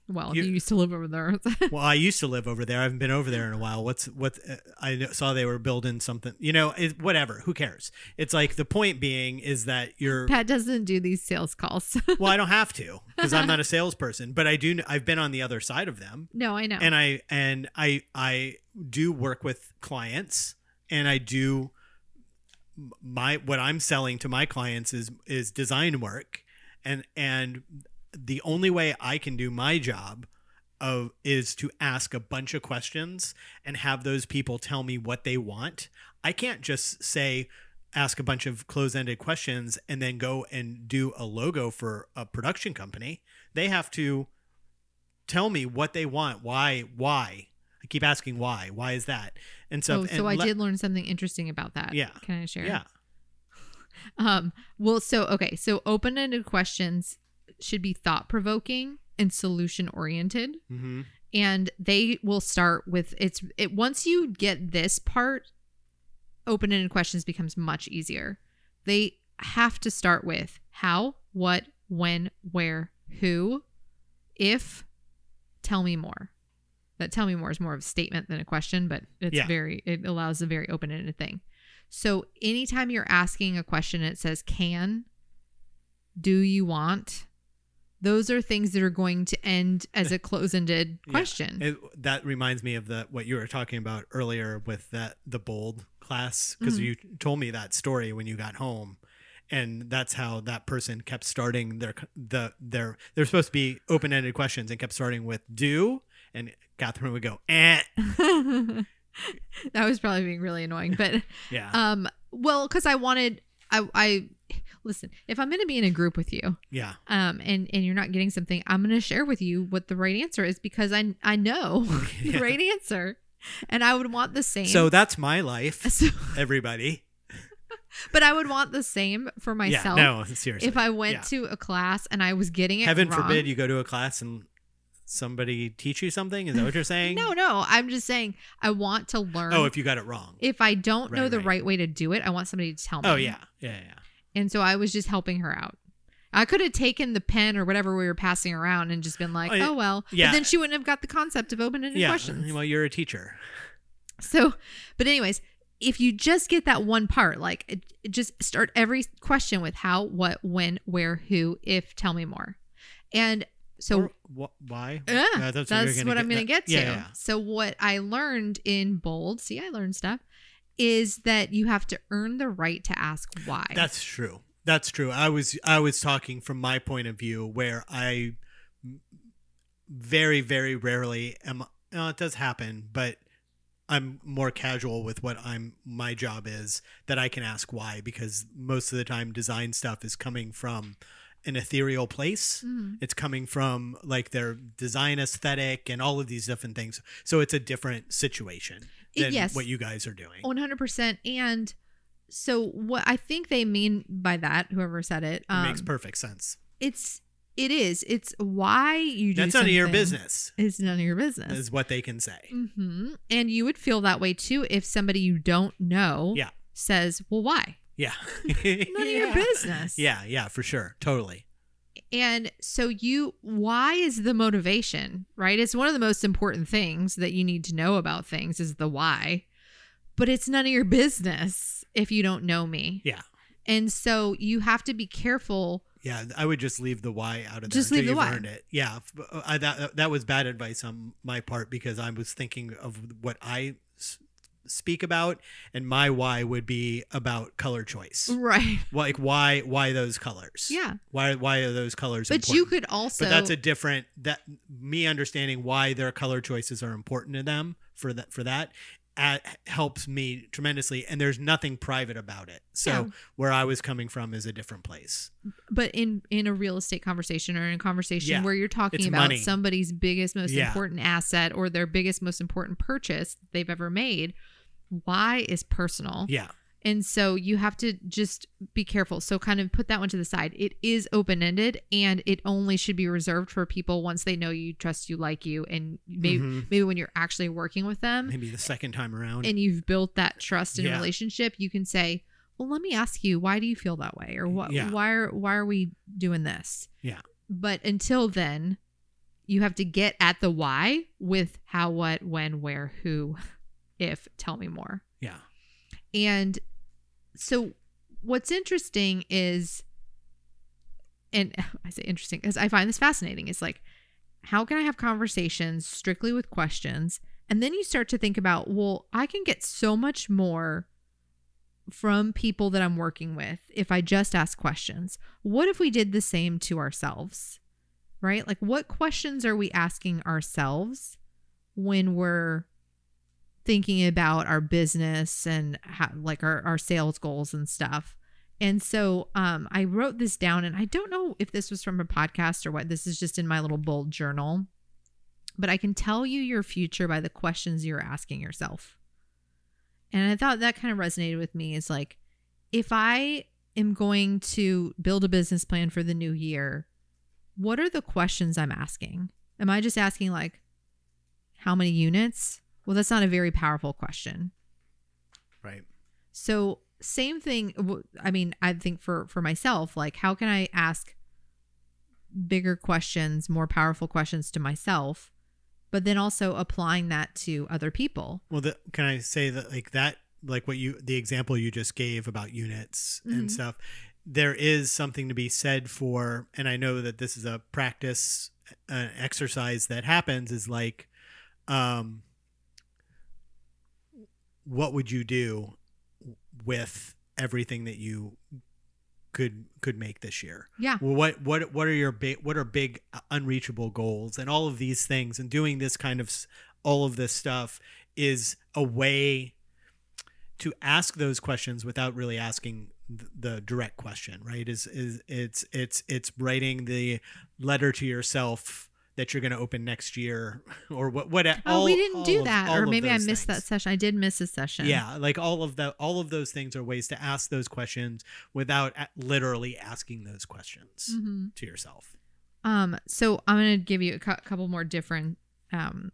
Speaker 3: Well,
Speaker 2: You-
Speaker 3: you used to live over there.
Speaker 2: well, I used to live over there. I haven't been over there in a while. What's what? Uh, I saw they were building something. You know, it, whatever. Who cares? It's like the point being is that you're.
Speaker 3: Pat doesn't do these sales calls.
Speaker 2: Well, I don't have to because I'm not a salesperson, but I do. I've been on the other side of them,
Speaker 3: no, I know.
Speaker 2: and I and I I do work with clients, and I do my what I'm selling to my clients is is design work, and and the only way I can do my job of is to ask a bunch of questions and have those people tell me what they want. I can't just say ask a bunch of close-ended questions and then go and do a logo for a production company. They have to tell me what they want, why why. I keep asking why. Why is that? And so
Speaker 3: oh, so
Speaker 2: and
Speaker 3: I
Speaker 2: le-
Speaker 3: did learn something interesting about that.
Speaker 2: Yeah.
Speaker 3: Can I share?
Speaker 2: Yeah.
Speaker 3: Um, well, so okay, so open-ended questions should be thought-provoking and solution-oriented,
Speaker 2: Mhm.
Speaker 3: and they will start with it's it once you get this part, open-ended questions becomes much easier. They have to start with how, what, when, where, who, if, tell me more. That tell me more is more of a statement than a question, but it's
Speaker 2: Yeah.
Speaker 3: very it allows a very open-ended thing. So anytime you're asking a question, it says can, do you want? Those are things that are going to end as a close-ended
Speaker 2: Yeah.
Speaker 3: question.
Speaker 2: It, that reminds me of the what you were talking about earlier with that the bold class because
Speaker 3: Mhm.
Speaker 2: you told me that story when you got home, and that's how that person kept starting their the their they're supposed to be open ended questions and kept starting with do and Catherine would go eh
Speaker 3: that was probably being really annoying, but
Speaker 2: yeah
Speaker 3: um, well, because I wanted I I listen. If I'm going to be in a group with you,
Speaker 2: yeah
Speaker 3: um, and and you're not getting something, I'm going to share with you what the right answer is because I I know the right answer, and I would want the same.
Speaker 2: so that's my life
Speaker 3: So-
Speaker 2: everybody
Speaker 3: but I would want the same for myself.
Speaker 2: yeah no seriously
Speaker 3: if I went
Speaker 2: Yeah.
Speaker 3: to a class and I was getting it
Speaker 2: heaven
Speaker 3: wrong-
Speaker 2: forbid you go to a class and somebody teach you something is that what you're saying
Speaker 3: No, no, I'm just saying I want to learn.
Speaker 2: oh if you got it wrong
Speaker 3: if I don't know the
Speaker 2: right.
Speaker 3: right way to do it, I want somebody to tell me.
Speaker 2: oh yeah yeah yeah
Speaker 3: And so I was just helping her out. I could have taken the pen or whatever we were passing around and just been like,
Speaker 2: Oh,
Speaker 3: "Oh, well,"
Speaker 2: Yeah.
Speaker 3: but then she wouldn't have got the concept of open-ended
Speaker 2: yeah
Speaker 3: questions.
Speaker 2: well you're a teacher
Speaker 3: So, but anyways, if you just get that one part, like it, it just start every question with how, what, when, where, who, if, tell me more. And so
Speaker 2: Or wh- why?
Speaker 3: Yeah,
Speaker 2: Uh,
Speaker 3: that's,
Speaker 2: you're
Speaker 3: what,
Speaker 2: gonna
Speaker 3: I'm going to get to.
Speaker 2: Yeah, yeah.
Speaker 3: So what I learned in bold, see, I learned stuff, is that you have to earn the right to ask why.
Speaker 2: That's true. That's true. I was I was talking from my point of view where I very very rarely am. No, it does happen, but I'm more casual with what I'm my job is that I can ask why because most of the time design stuff is coming from an ethereal place.
Speaker 3: Mhm.
Speaker 2: It's coming from like their design aesthetic and all of these different things. So it's a different situation than
Speaker 3: yes.
Speaker 2: what you guys are doing.
Speaker 3: 100%. And so what I think they mean by that, whoever said it,
Speaker 2: it
Speaker 3: um,
Speaker 2: makes perfect sense.
Speaker 3: it's it is. It's why you do
Speaker 2: That's none of your business.
Speaker 3: It's none of your business.
Speaker 2: is what they can say.
Speaker 3: hmm And you would feel that way too if somebody you don't know
Speaker 2: Yeah.
Speaker 3: says, "Well, why?"
Speaker 2: Yeah.
Speaker 3: None of your business.
Speaker 2: Yeah, yeah, for sure. Totally.
Speaker 3: And so you why is the motivation, right? It's one of the most important things that you need to know about things is the why. But it's none of your business if you don't know me.
Speaker 2: Yeah.
Speaker 3: And so you have to be careful.
Speaker 2: Yeah, I would just leave the why out of there.
Speaker 3: Just
Speaker 2: until
Speaker 3: leave the why.
Speaker 2: earned it. Yeah, f- uh, I, that that was bad advice on my part because I was thinking of what I speak about, and my why would be about color choice.
Speaker 3: Right.
Speaker 2: Like why why those colors?
Speaker 3: Yeah.
Speaker 2: Why why are those colors?
Speaker 3: But you could also
Speaker 2: But that's a different that me understanding why their color choices are important to them for that for that at, helps me tremendously and there's nothing private about it so
Speaker 3: Yeah.
Speaker 2: where i was coming from is a different place
Speaker 3: but in in a real estate conversation or in a conversation
Speaker 2: Yeah.
Speaker 3: where you're talking
Speaker 2: It's
Speaker 3: about
Speaker 2: money.
Speaker 3: somebody's biggest most
Speaker 2: Yeah.
Speaker 3: important asset or their biggest most important purchase they've ever made why is personal
Speaker 2: yeah
Speaker 3: and so you have to just be careful so kind of put that one to the side it is open-ended and it only should be reserved for people once they know you trust you like you and maybe
Speaker 2: Mhm.
Speaker 3: maybe when you're actually working with them
Speaker 2: maybe the second time around
Speaker 3: and you've built that trust and
Speaker 2: Yeah.
Speaker 3: relationship, you can say, "Well, let me ask you, why do you feel that way, or what?
Speaker 2: Yeah.
Speaker 3: Why are why are we doing this?"
Speaker 2: Yeah.
Speaker 3: But until then, you have to get at the why with how, what, when, where, who, if. Tell me more.
Speaker 2: yeah
Speaker 3: And so, what's interesting is, and I say interesting because I find this fascinating. It's like, how can I have conversations strictly with questions? And then you start to think about, well, I can get so much more from people that I'm working with if I just ask questions. What if we did the same to ourselves? Right? Like, what questions are we asking ourselves when we're thinking about our business and how, like our, our sales goals and stuff. And so um, I wrote this down, and I don't know if this was from a podcast or what. This is just in my little bold journal. But I can tell you your future by the questions you're asking yourself. And I thought that kind of resonated with me is like, if I am going to build a business plan for the new year, what are the questions I'm asking? Am I just asking, like, how many units? Well, that's not a very powerful question.
Speaker 2: right
Speaker 3: So, same thing. I mean, I think for for myself, like, how can I ask bigger questions, more powerful questions to myself, but then also applying that to other people?
Speaker 2: Well, the, can I say that like that, like what you, the example you just gave about units
Speaker 3: Mhm.
Speaker 2: and stuff, there is something to be said for, and I know that this is a practice, an exercise that happens is like, um, what would you do with everything that you could could make this year?
Speaker 3: Yeah.
Speaker 2: Well, what what what are your big what are big uh, unreachable goals and all of these things and doing this kind of all of this stuff is a way to ask those questions without really asking the direct question right is is it's it's it's writing the letter to yourself that you're going to open next year or what what
Speaker 3: Oh,
Speaker 2: all-
Speaker 3: we didn't do
Speaker 2: of-
Speaker 3: that, or maybe I missed that session. I did miss a session.
Speaker 2: Yeah, like all of the all of those things are ways to ask those questions without literally asking those questions
Speaker 3: hmm
Speaker 2: to yourself.
Speaker 3: Um. So I'm gonna give you a cou- couple more different um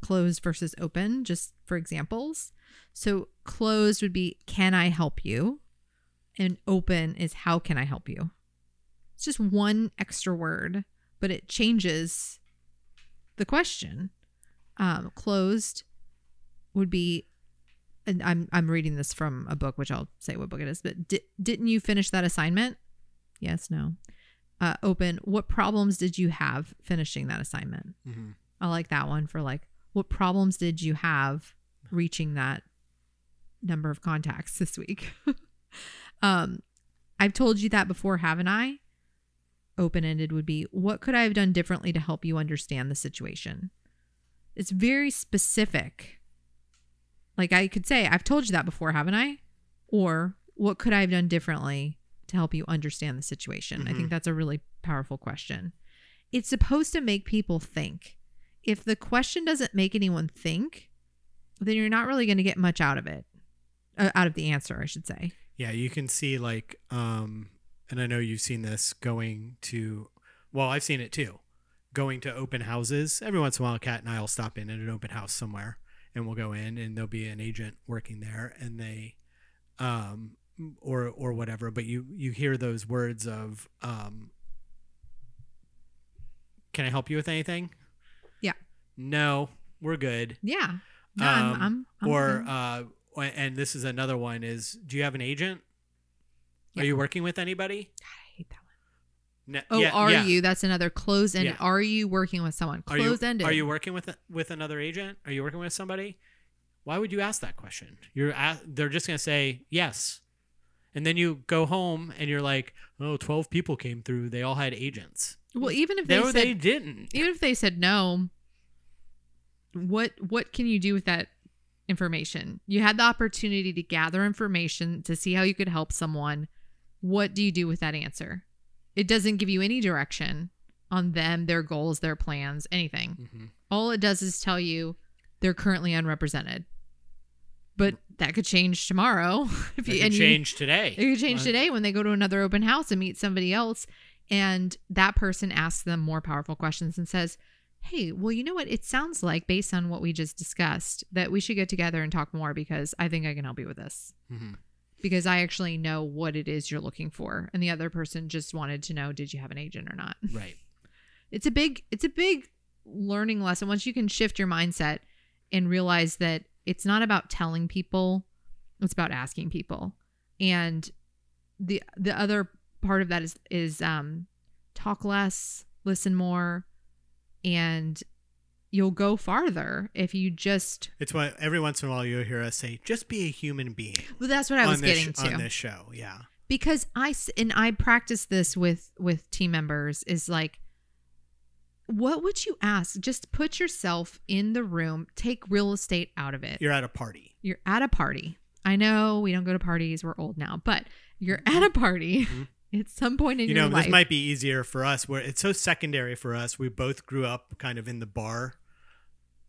Speaker 3: closed versus open, just for examples. So closed would be "Can I help you?" and open is "How can I help you?" It's just one extra word, but it changes the question. Um, closed would be, and I'm I'm reading this from a book, which I'll say what book it is. But di- didn't you finish that assignment? Yes, no. Uh, open. What problems did you have finishing that assignment?
Speaker 2: Mm-hmm.
Speaker 3: I like that one for like, what problems did you have reaching that number of contacts this week? um, I've told you that before, haven't I? Open ended would be, what could I have done differently to help you understand the situation? It's very specific. Like I could say, I've told you that before, haven't I? Or what could I have done differently to help you understand the situation? I
Speaker 2: Mhm.
Speaker 3: think that's a really powerful question. It's supposed to make people think. If the question doesn't make anyone think, then you're not really going to get much out of it. Uh, out of the answer, I should say.
Speaker 2: Yeah, you can see like, um, and I know you've seen this going to, well, I've seen it too, going to open houses. Every once in a while, Kat and I will stop in at an open house somewhere, and we'll go in, and there'll be an agent working there, and they, um, or or whatever. But you you hear those words of, um, can I help you with anything?
Speaker 3: Yeah.
Speaker 2: No, we're good.
Speaker 3: Yeah. No, I'm,
Speaker 2: Um,
Speaker 3: I'm, I'm
Speaker 2: or
Speaker 3: good.
Speaker 2: uh and this is another one is do you have an agent
Speaker 3: Yeah.
Speaker 2: are you working with anybody
Speaker 3: I hate that one.
Speaker 2: no,
Speaker 3: Oh,
Speaker 2: yeah,
Speaker 3: are
Speaker 2: yeah.
Speaker 3: you? That's another close ended.
Speaker 2: Yeah.
Speaker 3: Are you working with someone? Close ended.
Speaker 2: are you working with with another agent are you working with somebody why would you ask that question you're they're just going to say yes and then you go home and you're like oh 12 people came through they all had agents
Speaker 3: Well, even if they
Speaker 2: no
Speaker 3: said,
Speaker 2: they didn't
Speaker 3: even if they said no, what what can you do with that information. You had the opportunity to gather information to see how you could help someone. What do you do with that answer? It doesn't give you any direction on them, their goals, their plans, anything.
Speaker 2: Mhm.
Speaker 3: All it does is tell you they're currently unrepresented. But that could change tomorrow. if
Speaker 2: It
Speaker 3: you,
Speaker 2: could
Speaker 3: and you-
Speaker 2: change today.
Speaker 3: it could change
Speaker 2: Uh,
Speaker 3: today when they go to another open house and meet somebody else. And that person asks them more powerful questions and says, Hey, well, you know what? It sounds like, based on what we just discussed, that we should get together and talk more because I think I can help you with this.
Speaker 2: Mhm.
Speaker 3: Because I actually know what it is you're looking for. And the other person just wanted to know, did you have an agent or not?
Speaker 2: Right.
Speaker 3: It's a big, it's a big learning lesson. Once you can shift your mindset and realize that it's not about telling people, it's about asking people. And the the other part of that is is um talk less, listen more, and you'll go farther if you just
Speaker 2: It's why every once in a while you'll hear us say, "Just be a human being."
Speaker 3: well that's what I was getting
Speaker 2: sh-
Speaker 3: to.
Speaker 2: on this show. Yeah.
Speaker 3: because I and I practice this with with team members is like what would you ask just put yourself in the room take real estate out of it
Speaker 2: You're at a party.
Speaker 3: you're at a party i know we don't go to parties we're old now but you're at a party
Speaker 2: Mhm.
Speaker 3: At some point in your life.
Speaker 2: you
Speaker 3: your
Speaker 2: know,
Speaker 3: life
Speaker 2: this might be easier for us where it's so secondary for us. We both grew up kind of in the bar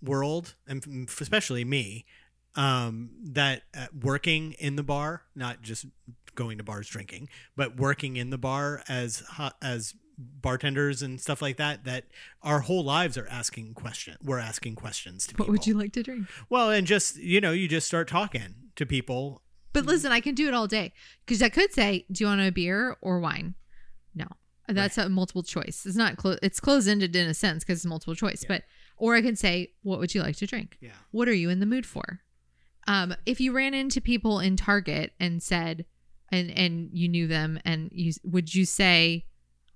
Speaker 2: world, and especially me, um, that uh, working in the bar, not just going to bars drinking, but working in the bar as as bartenders and stuff like that that our whole lives are asking question we're asking questions to people.
Speaker 3: what
Speaker 2: people
Speaker 3: would you like to drink
Speaker 2: well and just you know you just start talking to people
Speaker 3: but listen i can do it all day. Because i could say do you want a beer or wine? No. That's a multiple choice. It's not close it's closed-ended in a sense because it's multiple choice
Speaker 2: Yeah.
Speaker 3: but or i can say what would you like to drink?
Speaker 2: Yeah.
Speaker 3: What are you in the mood for? Um if you ran into people in target and said and and you knew them and you would you say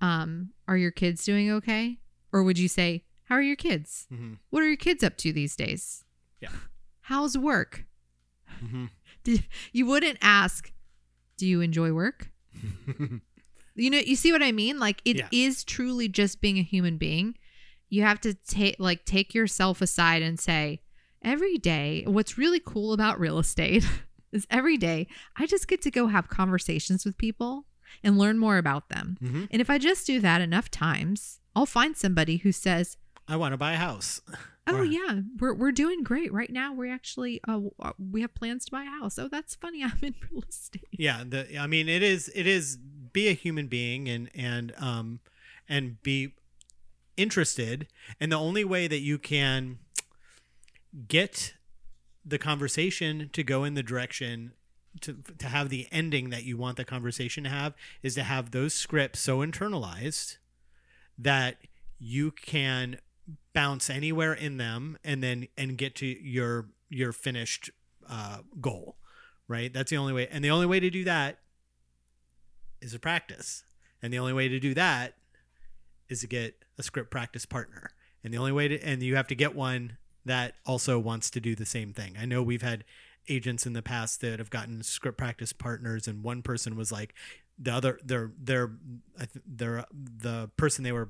Speaker 3: um are your kids doing okay? Or would you say how are your kids?
Speaker 2: Hmm
Speaker 3: what are your kids up to these days?
Speaker 2: Yeah.
Speaker 3: how's work?
Speaker 2: Hmm
Speaker 3: Did, you wouldn't ask do you enjoy work? You know you see what i mean? Like it is
Speaker 2: Yeah.
Speaker 3: truly just being a human being. You have to take like take yourself aside and say every day what's really cool about real estate is every day i just get to go have conversations with people and learn more about them.
Speaker 2: Hmm
Speaker 3: and if i just do that enough times i'll find somebody who says
Speaker 2: I want to buy a house.
Speaker 3: oh
Speaker 2: Or-
Speaker 3: yeah. We're, we're doing great. Right now we actually uh, we have plans to buy a house. Oh that's funny. I'm in real estate.
Speaker 2: Yeah the i mean it is it is be a human being and and um and be interested. And the only way that you can get the conversation to go in the direction to, to have the ending that you want the conversation to have is to have those scripts so internalized that you can bounce anywhere in them and then and get to your your finished uh, goal right? That's the only way. And the only way to do that is a practice. And the only way to do that is to get a script practice partner. And the only way to and you have to get one that also wants to do the same thing. I know we've had agents in the past that have gotten script practice partners and one person was like the other their their their the person they were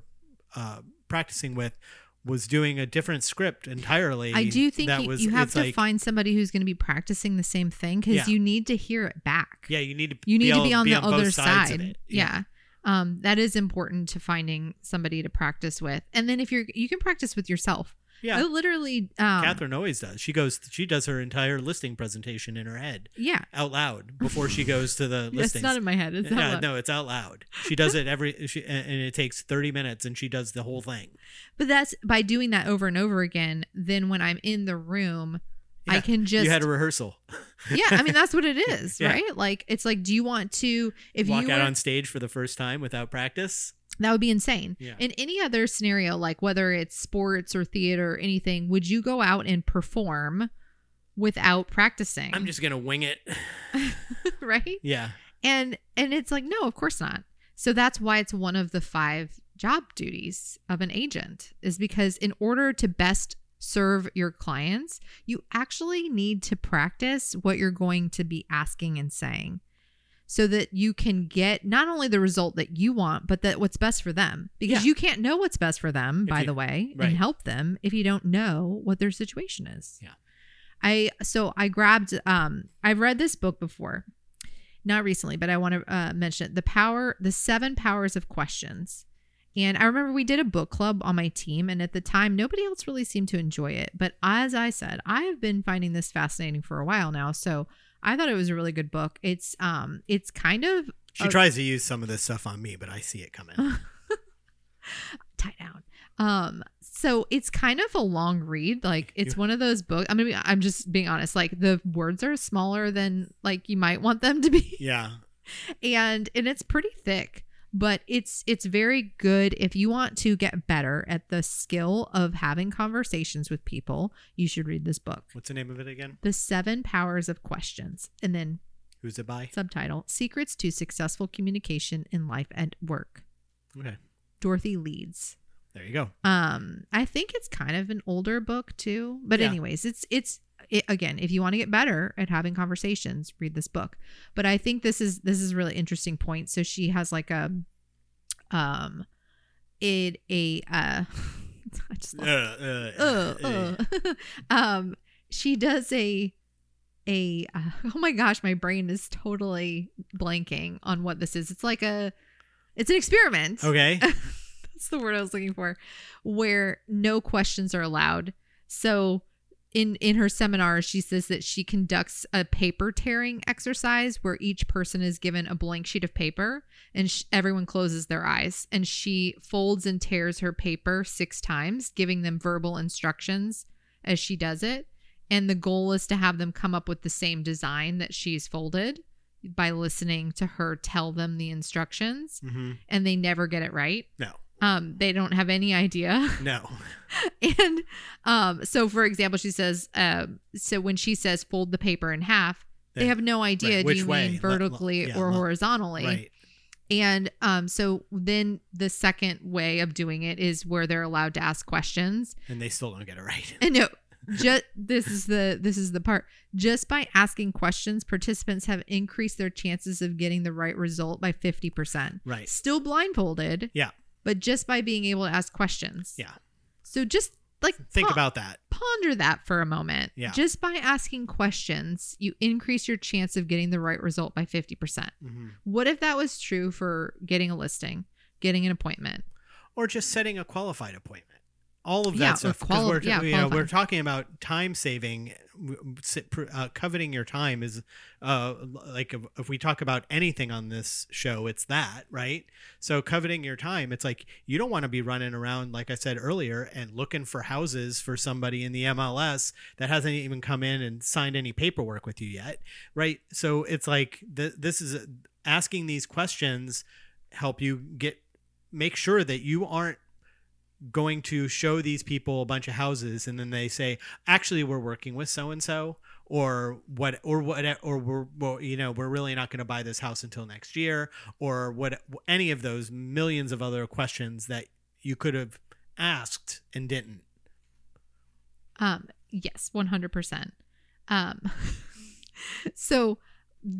Speaker 2: uh, practicing with was doing a different script entirely
Speaker 3: I do think
Speaker 2: that
Speaker 3: you,
Speaker 2: was
Speaker 3: you have to
Speaker 2: like-
Speaker 3: find somebody who's going to be practicing the same thing because
Speaker 2: Yeah.
Speaker 3: you need to hear it back.
Speaker 2: yeah you need to
Speaker 3: you need to be on the
Speaker 2: both
Speaker 3: other side.
Speaker 2: it.
Speaker 3: Yeah. Um, that is important to finding somebody to practice with. And then if you're, you can practice with yourself.
Speaker 2: Yeah
Speaker 3: I literally, um,
Speaker 2: Catherine always does. She goes. She does her entire listing presentation in her head
Speaker 3: yeah,
Speaker 2: out loud before she goes to the
Speaker 3: listing.
Speaker 2: it's
Speaker 3: not in my head. It's
Speaker 2: yeah, no, it's out loud. She does it every, she, and it takes thirty minutes, and she does the whole thing.
Speaker 3: But that's by doing that over and over again. Then when I'm in the room, I can just
Speaker 2: you had a rehearsal.
Speaker 3: yeah. I mean, that's what it is,
Speaker 2: Yeah.
Speaker 3: right? Like it's like, do you want to if
Speaker 2: Walk
Speaker 3: you
Speaker 2: out
Speaker 3: were,
Speaker 2: on stage for the first time without practice.
Speaker 3: That would be insane.
Speaker 2: Yeah.
Speaker 3: In any other scenario, like whether it's sports or theater or anything, would you go out and perform without practicing?
Speaker 2: I'm just gonna wing it.
Speaker 3: right.
Speaker 2: Yeah,
Speaker 3: And and it's like, no, of course not. So that's why it's one of the five job duties of an agent is because in order to best serve your clients, you actually need to practice what you're going to be asking and saying so that you can get not only the result that you want, but that what's best for them. Because
Speaker 2: Yeah.
Speaker 3: you can't know what's best for them,
Speaker 2: If
Speaker 3: by
Speaker 2: you-
Speaker 3: the way,
Speaker 2: right.
Speaker 3: and help them if you don't know what their situation is.
Speaker 2: Yeah.
Speaker 3: I so I grabbed um I've read this book before. Not recently, but I want to uh, mention it. The power the seven powers of questions. And I remember we did a book club on my team and at the time nobody else really seemed to enjoy it. But as I said, I have been finding this fascinating for a while now. So I thought it was a really good book. It's um it's kind of
Speaker 2: She
Speaker 3: a-
Speaker 2: tries to use some of this stuff on me, but I see it coming.
Speaker 3: tie down. Um, so it's kind of a long read. Like it's one of those books. I'm gonna be, I'm just being honest. Like the words are smaller than like you might want them to be,
Speaker 2: yeah.
Speaker 3: and and it's pretty thick. But it's it's very good if you want to get better at the skill of having conversations with people. You should read this book,
Speaker 2: What's the name of it again?
Speaker 3: The Seven Powers of Questions, and then
Speaker 2: Who's it by?
Speaker 3: subtitle Secrets to Successful Communication in Life and Work.
Speaker 2: Okay.
Speaker 3: Dorothy Leeds.
Speaker 2: There you go.
Speaker 3: Um, I think it's kind of an older book too. But
Speaker 2: Yeah.
Speaker 3: anyways, it's it's it, again, if you want to get better at having conversations, read this book. But I think this is this is a really interesting point. So she has like a um it a uh I just
Speaker 2: Uh, uh,
Speaker 3: uh,
Speaker 2: uh,
Speaker 3: uh. um she does a a uh, oh my gosh my brain is totally blanking on what this is it's like a it's an experiment
Speaker 2: Okay.
Speaker 3: that's the word I was looking for, where no questions are allowed. So in in her seminar, she says that she conducts a paper tearing exercise where each person is given a blank sheet of paper and sh- everyone closes their eyes and she folds and tears her paper 6 times, giving them verbal instructions as she does it. And the goal is to have them come up with the same design that she's folded by listening to her tell them the instructions
Speaker 2: hmm
Speaker 3: and they never get it right.
Speaker 2: No.
Speaker 3: Um, they don't have any idea.
Speaker 2: No.
Speaker 3: and um, so for example, she says, um, so when she says fold the paper in half, they
Speaker 2: Then-
Speaker 3: have no idea.
Speaker 2: right,
Speaker 3: Do you
Speaker 2: way?
Speaker 3: mean vertically
Speaker 2: yeah,
Speaker 3: or horizontally?
Speaker 2: Right.
Speaker 3: And um, so then the second way of doing it is where they're allowed to ask questions.
Speaker 2: And they still don't get it right.
Speaker 3: And no, just this is the this is the part. Just by asking questions, participants have increased their chances of getting the right result by fifty percent.
Speaker 2: Right.
Speaker 3: Still blindfolded,
Speaker 2: Yeah.
Speaker 3: But just by being able to ask questions.
Speaker 2: Yeah.
Speaker 3: So just like
Speaker 2: Think
Speaker 3: pon-
Speaker 2: about that.
Speaker 3: ponder that for a moment.
Speaker 2: Yeah.
Speaker 3: Just by asking questions, you increase your chance of getting the right result by 50%.
Speaker 2: hmm
Speaker 3: What if that was true for getting a listing, getting an appointment?
Speaker 2: Or just setting a qualified appointment. All of that
Speaker 3: Yeah,
Speaker 2: stuff.
Speaker 3: quali-
Speaker 2: we're,
Speaker 3: yeah,
Speaker 2: you know, we're talking about time saving. w- sit- pr- Uh, coveting your time is uh, like if, if we talk about anything on this show, it's that, right? So coveting your time, it's like you don't want to be running around, like I said earlier, and looking for houses for somebody in the MLS that hasn't even come in and signed any paperwork with you yet, right? So it's like th- this is asking these questions help you get make sure that you aren't going to show these people a bunch of houses and then they say actually we're working with so and so or what or what or we're well, you know we're really not going to buy this house until next year or what any of those millions of other questions that you could have asked and didn't
Speaker 3: Um, yes, 100%. Um, so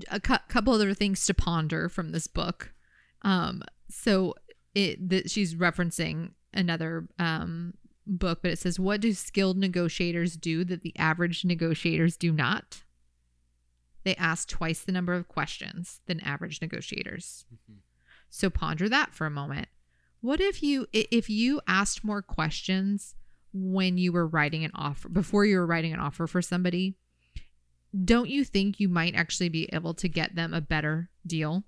Speaker 3: a cou- couple other things to ponder from this book. Um, so it that she's referencing another um book, but it says, "What do skilled negotiators do that the average negotiators do not?" They ask twice the number of questions than average negotiators. So ponder that for a moment. What if you if you asked more questions when you were writing an offer before you were writing an offer for somebody? Don't you think you might actually be able to get them a better deal?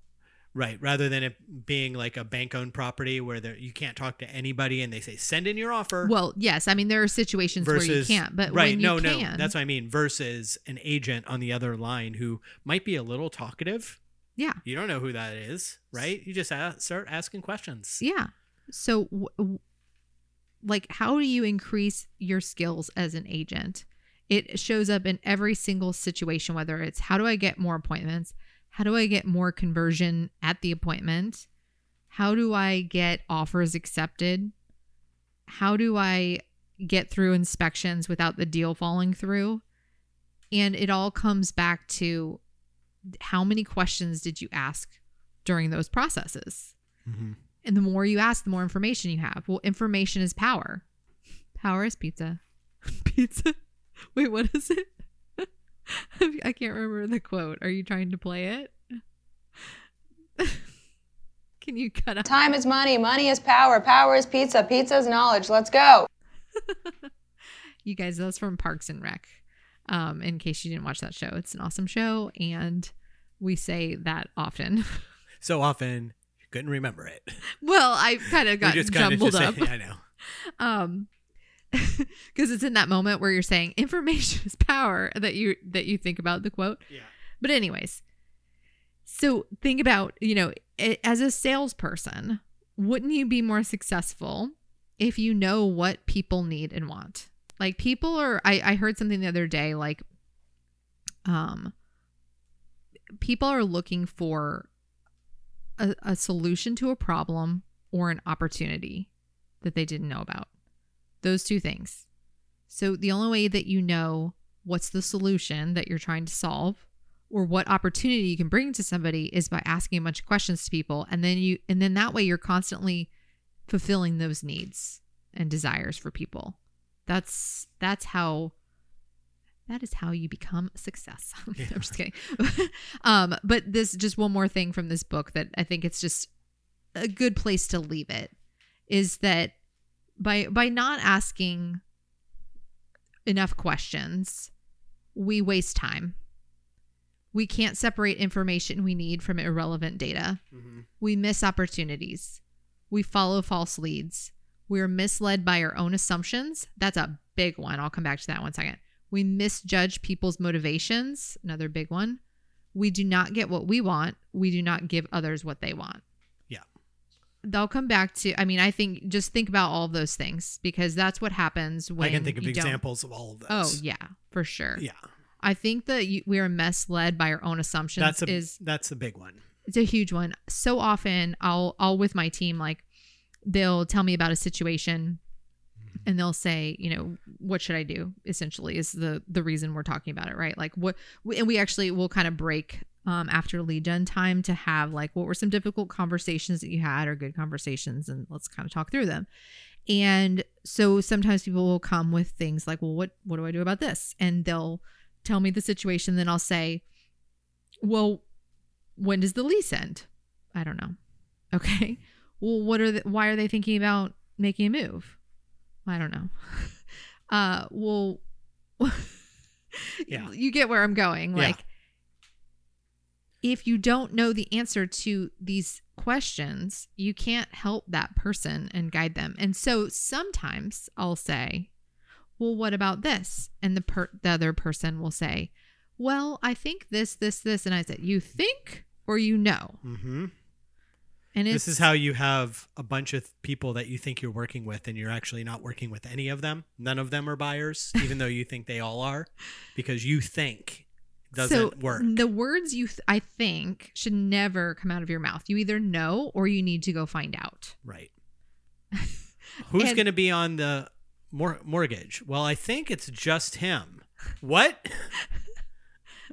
Speaker 2: Right rather than it being like a bank owned property where there, you can't talk to anybody and they say send in your offer
Speaker 3: Well, yes. I mean, there are situations where you can't, but
Speaker 2: right
Speaker 3: when you
Speaker 2: no
Speaker 3: can,
Speaker 2: no that's what i mean versus an agent on the other line who might be a little talkative
Speaker 3: yeah,
Speaker 2: you don't know who that is right you just ask, start asking questions
Speaker 3: yeah. So, w- w- like, how do you increase your skills as an agent? It shows up in every single situation, whether it's how do I get more appointments? How do I get more conversion at the appointment? How do I get offers accepted? How do I get through inspections without the deal falling through? And it all comes back to how many questions did you ask during those processes?
Speaker 2: mm-hmm.
Speaker 3: And the more you ask, the more information you have. Well, information is power. Power is pizza. pizza. Wait, what is it? I can't remember the quote. Are you trying to play it? Can you cut out?
Speaker 5: Time is money, money is power, power is pizza, pizza is knowledge. Let's go.
Speaker 3: you guys, that's from Parks and Rec. Um, in case you didn't watch that show, it's an awesome show, and we say that often.
Speaker 2: So often you couldn't remember it.
Speaker 3: well, I kind of got
Speaker 2: just kinda
Speaker 3: jumbled up.
Speaker 2: say- I know.
Speaker 3: um because it's in that moment where you're saying information is power that you that you think about the quote.
Speaker 2: Yeah.
Speaker 3: but anyways so think about you know as a salesperson wouldn't you be more successful if you know what people need and want? Like people are i, I heard something the other day like um people are looking for a, a solution to a problem or an opportunity that they didn't know about those two things. So the only way that you know what's the solution that you're trying to solve or what opportunity you can bring to somebody is by asking a bunch of questions to people. And then you and then that way you're constantly fulfilling those needs and desires for people. That's that's how that is how you become a success. I'm just kidding. Um but this just one more thing from this book that i think it's just a good place to leave it is that by by not asking enough questions we waste time. We can't separate information we need from irrelevant data.
Speaker 2: Mhm.
Speaker 3: we miss opportunities. We follow false leads. We're misled by our own assumptions. That's a big one. I'll come back to that one second. We misjudge people's motivations another big one. We do not get what we want. We do not give others what they want. They'll come back to i mean i think just think about all of those things because that's what happens when
Speaker 2: I can think of
Speaker 3: you don't-
Speaker 2: examples of all of those.
Speaker 3: oh yeah for sure
Speaker 2: Yeah.
Speaker 3: i think that you, we are misled by our own assumptions
Speaker 2: That's a
Speaker 3: is
Speaker 2: that's a big one.
Speaker 3: it's a huge one so often i'll i'll with my team like they'll tell me about a situation mm-hmm. and they'll say you know what should i do essentially is the the reason we're talking about it right like what and we actually will kind of break um, after lead gen time to have like what were some difficult conversations that you had or good conversations and let's kind of talk through them. And so sometimes people will come with things like well what what do i do about this? And they'll tell me the situation then i'll say well when does the lease end? I don't know. Okay. Well what are the, why are they thinking about making a move? I don't know. Uh well
Speaker 2: Yeah.
Speaker 3: you get where i'm going.
Speaker 2: Yeah.
Speaker 3: like if you don't know the answer to these questions you can't help that person and guide them and so sometimes i'll say well what about this and the per- the other person will say well i think this this this and i said you think or you know
Speaker 2: Mm-hmm.
Speaker 3: and it's
Speaker 2: This is how you have a bunch of people that you think you're working with, and you're actually not working with any of them. None of them are buyers, even though you think they all are, because you think doesn't
Speaker 3: so
Speaker 2: work.
Speaker 3: the words you th- i think should never come out of your mouth you either know or you need to go find out
Speaker 2: Right. Who's going to be on the mor- mortgage? Well, I think it's just him. What?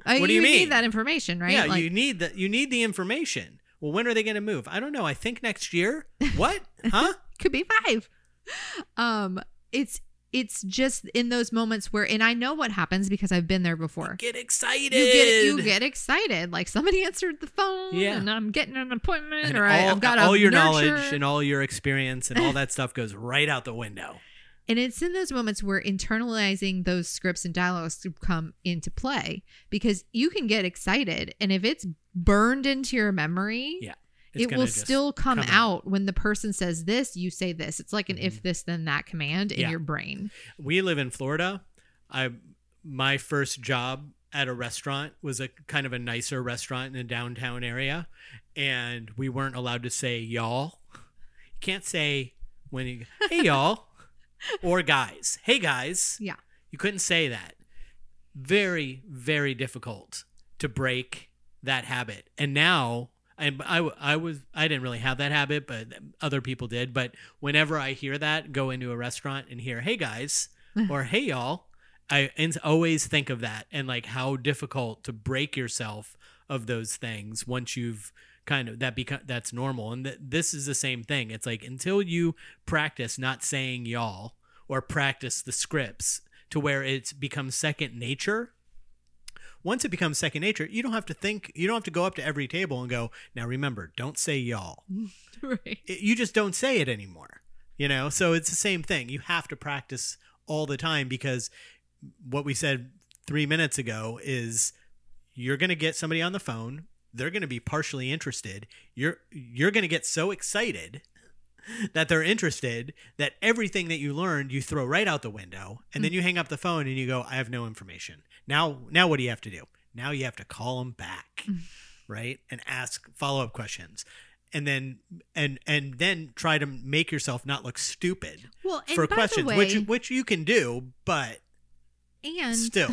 Speaker 3: Uh,
Speaker 2: What do you
Speaker 3: would
Speaker 2: mean?
Speaker 3: need that information right
Speaker 2: Yeah,
Speaker 3: Like,
Speaker 2: you need the you need the information. Well, when are they going to move? I don't know. I think next year. What? Huh?
Speaker 3: could be five um it's it's just in those moments where and i know what happens because i've been there before
Speaker 2: Get excited.
Speaker 3: you get you get excited like somebody answered the phone
Speaker 2: Yeah.
Speaker 3: and i'm getting an appointment
Speaker 2: and
Speaker 3: or
Speaker 2: all,
Speaker 3: I, i've got
Speaker 2: all your
Speaker 3: nurture.
Speaker 2: knowledge and all your experience and all that stuff goes right out the window.
Speaker 3: And it's in those moments where internalizing those scripts and dialogues come into play because you can get excited. And if it's burned into your memory,
Speaker 2: Yeah.
Speaker 3: It will still come,
Speaker 2: come
Speaker 3: out. when the person says this, you say this. It's like an mm-hmm. if this, then that command in
Speaker 2: Yeah.
Speaker 3: your brain.
Speaker 2: we live in Florida. I my first job at a restaurant was a kind of a nicer restaurant in a downtown area, and we weren't allowed to say y'all. You can't say when you hey y'all or guys. Hey guys.
Speaker 3: Yeah.
Speaker 2: You couldn't say that. Very very difficult to break that habit. And now and I, I was I didn't really have that habit, but other people did. But whenever I hear that, go into a restaurant and hear "Hey guys" mm. or "Hey y'all," I and always think of that and like how difficult to break yourself of those things once you've kind of that become that's normal. And th- this is the same thing. It's like until you practice not saying y'all or practice the scripts to where it's become second nature once it becomes second nature, you don't have to think, you don't have to go up to every table and go, now remember, don't say y'all.
Speaker 3: right.
Speaker 2: It- you just don't say it anymore. You know, so it's the same thing. You have to practice all the time because what we said three minutes ago is you're going to get somebody on the phone. They're going to be partially interested. You're you're going to get so excited that they're interested that everything that you learned you throw right out the window and then mm. you hang up the phone and you go I have no information. Now now what do you have to do? Now you have to call them back, right? And ask follow-up questions. And then and and then try to make yourself not look stupid
Speaker 3: Well,
Speaker 2: for questions,
Speaker 3: way,
Speaker 2: which which you can do, but
Speaker 3: and
Speaker 2: still,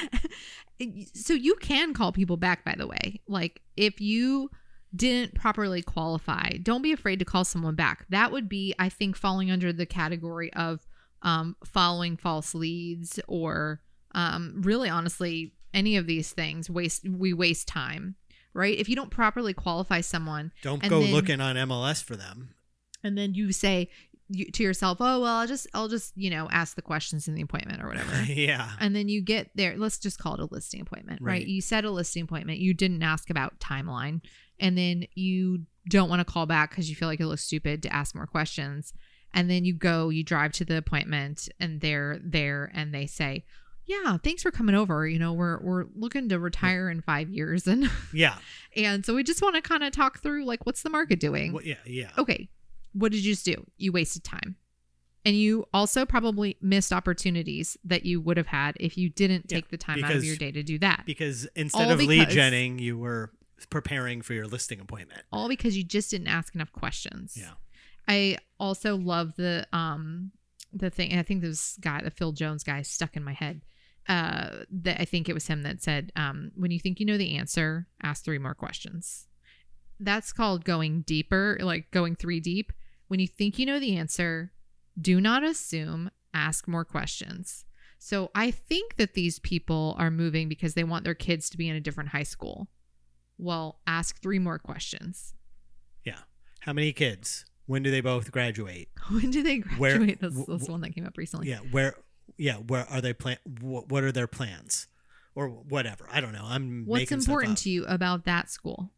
Speaker 3: so you can call people back by the way like if you didn't properly qualify don't be afraid to call someone back that would be i think falling under the category of um, following false leads or um, really honestly any of these things waste we waste time right if you don't properly qualify someone
Speaker 2: don't go
Speaker 3: then-
Speaker 2: looking on MLS for them.
Speaker 3: and then you say you, to yourself oh well i'll just i'll just you know ask the questions in the appointment or whatever
Speaker 2: yeah.
Speaker 3: and then you get there let's just call it a listing appointment right,
Speaker 2: Right.
Speaker 3: you set a listing appointment you didn't ask about timeline and then you don't want to call back because you feel like it looks stupid to ask more questions and then you go you drive to the appointment and they're there and they say yeah thanks for coming over you know we're we're looking to retire in five years and
Speaker 2: Yeah.
Speaker 3: and so we just want to kind of talk through like what's the market doing
Speaker 2: Well, yeah. Yeah.
Speaker 3: okay, what did you just do? You wasted time. And you also probably missed opportunities that you would have had if you didn't
Speaker 2: Yeah,
Speaker 3: take the time out of your day to do that.
Speaker 2: Because instead
Speaker 3: All
Speaker 2: of lead
Speaker 3: because-
Speaker 2: genning, you were preparing for your listing appointment.
Speaker 3: All because you just didn't ask enough questions.
Speaker 2: Yeah.
Speaker 3: I also love the um the thing and I think this guy, the Phil Jones guy stuck in my head. Uh that I think it was him that said, um, when you think you know the answer, ask three more questions. That's called going deeper, like going three deep. When you think you know the answer, do not assume, ask more questions. So I think that these people are moving because they want their kids to be in a different high school. Well, ask three more questions.
Speaker 2: Yeah. How many kids? When do they both graduate?
Speaker 3: When do they
Speaker 2: Where-
Speaker 3: graduate? that's,
Speaker 2: w-
Speaker 3: that's the one that came up recently.
Speaker 2: Yeah. Where? Yeah. Where are they plan? What, what are their plans? Or whatever. I don't know. I'm
Speaker 3: What's important to you about that school?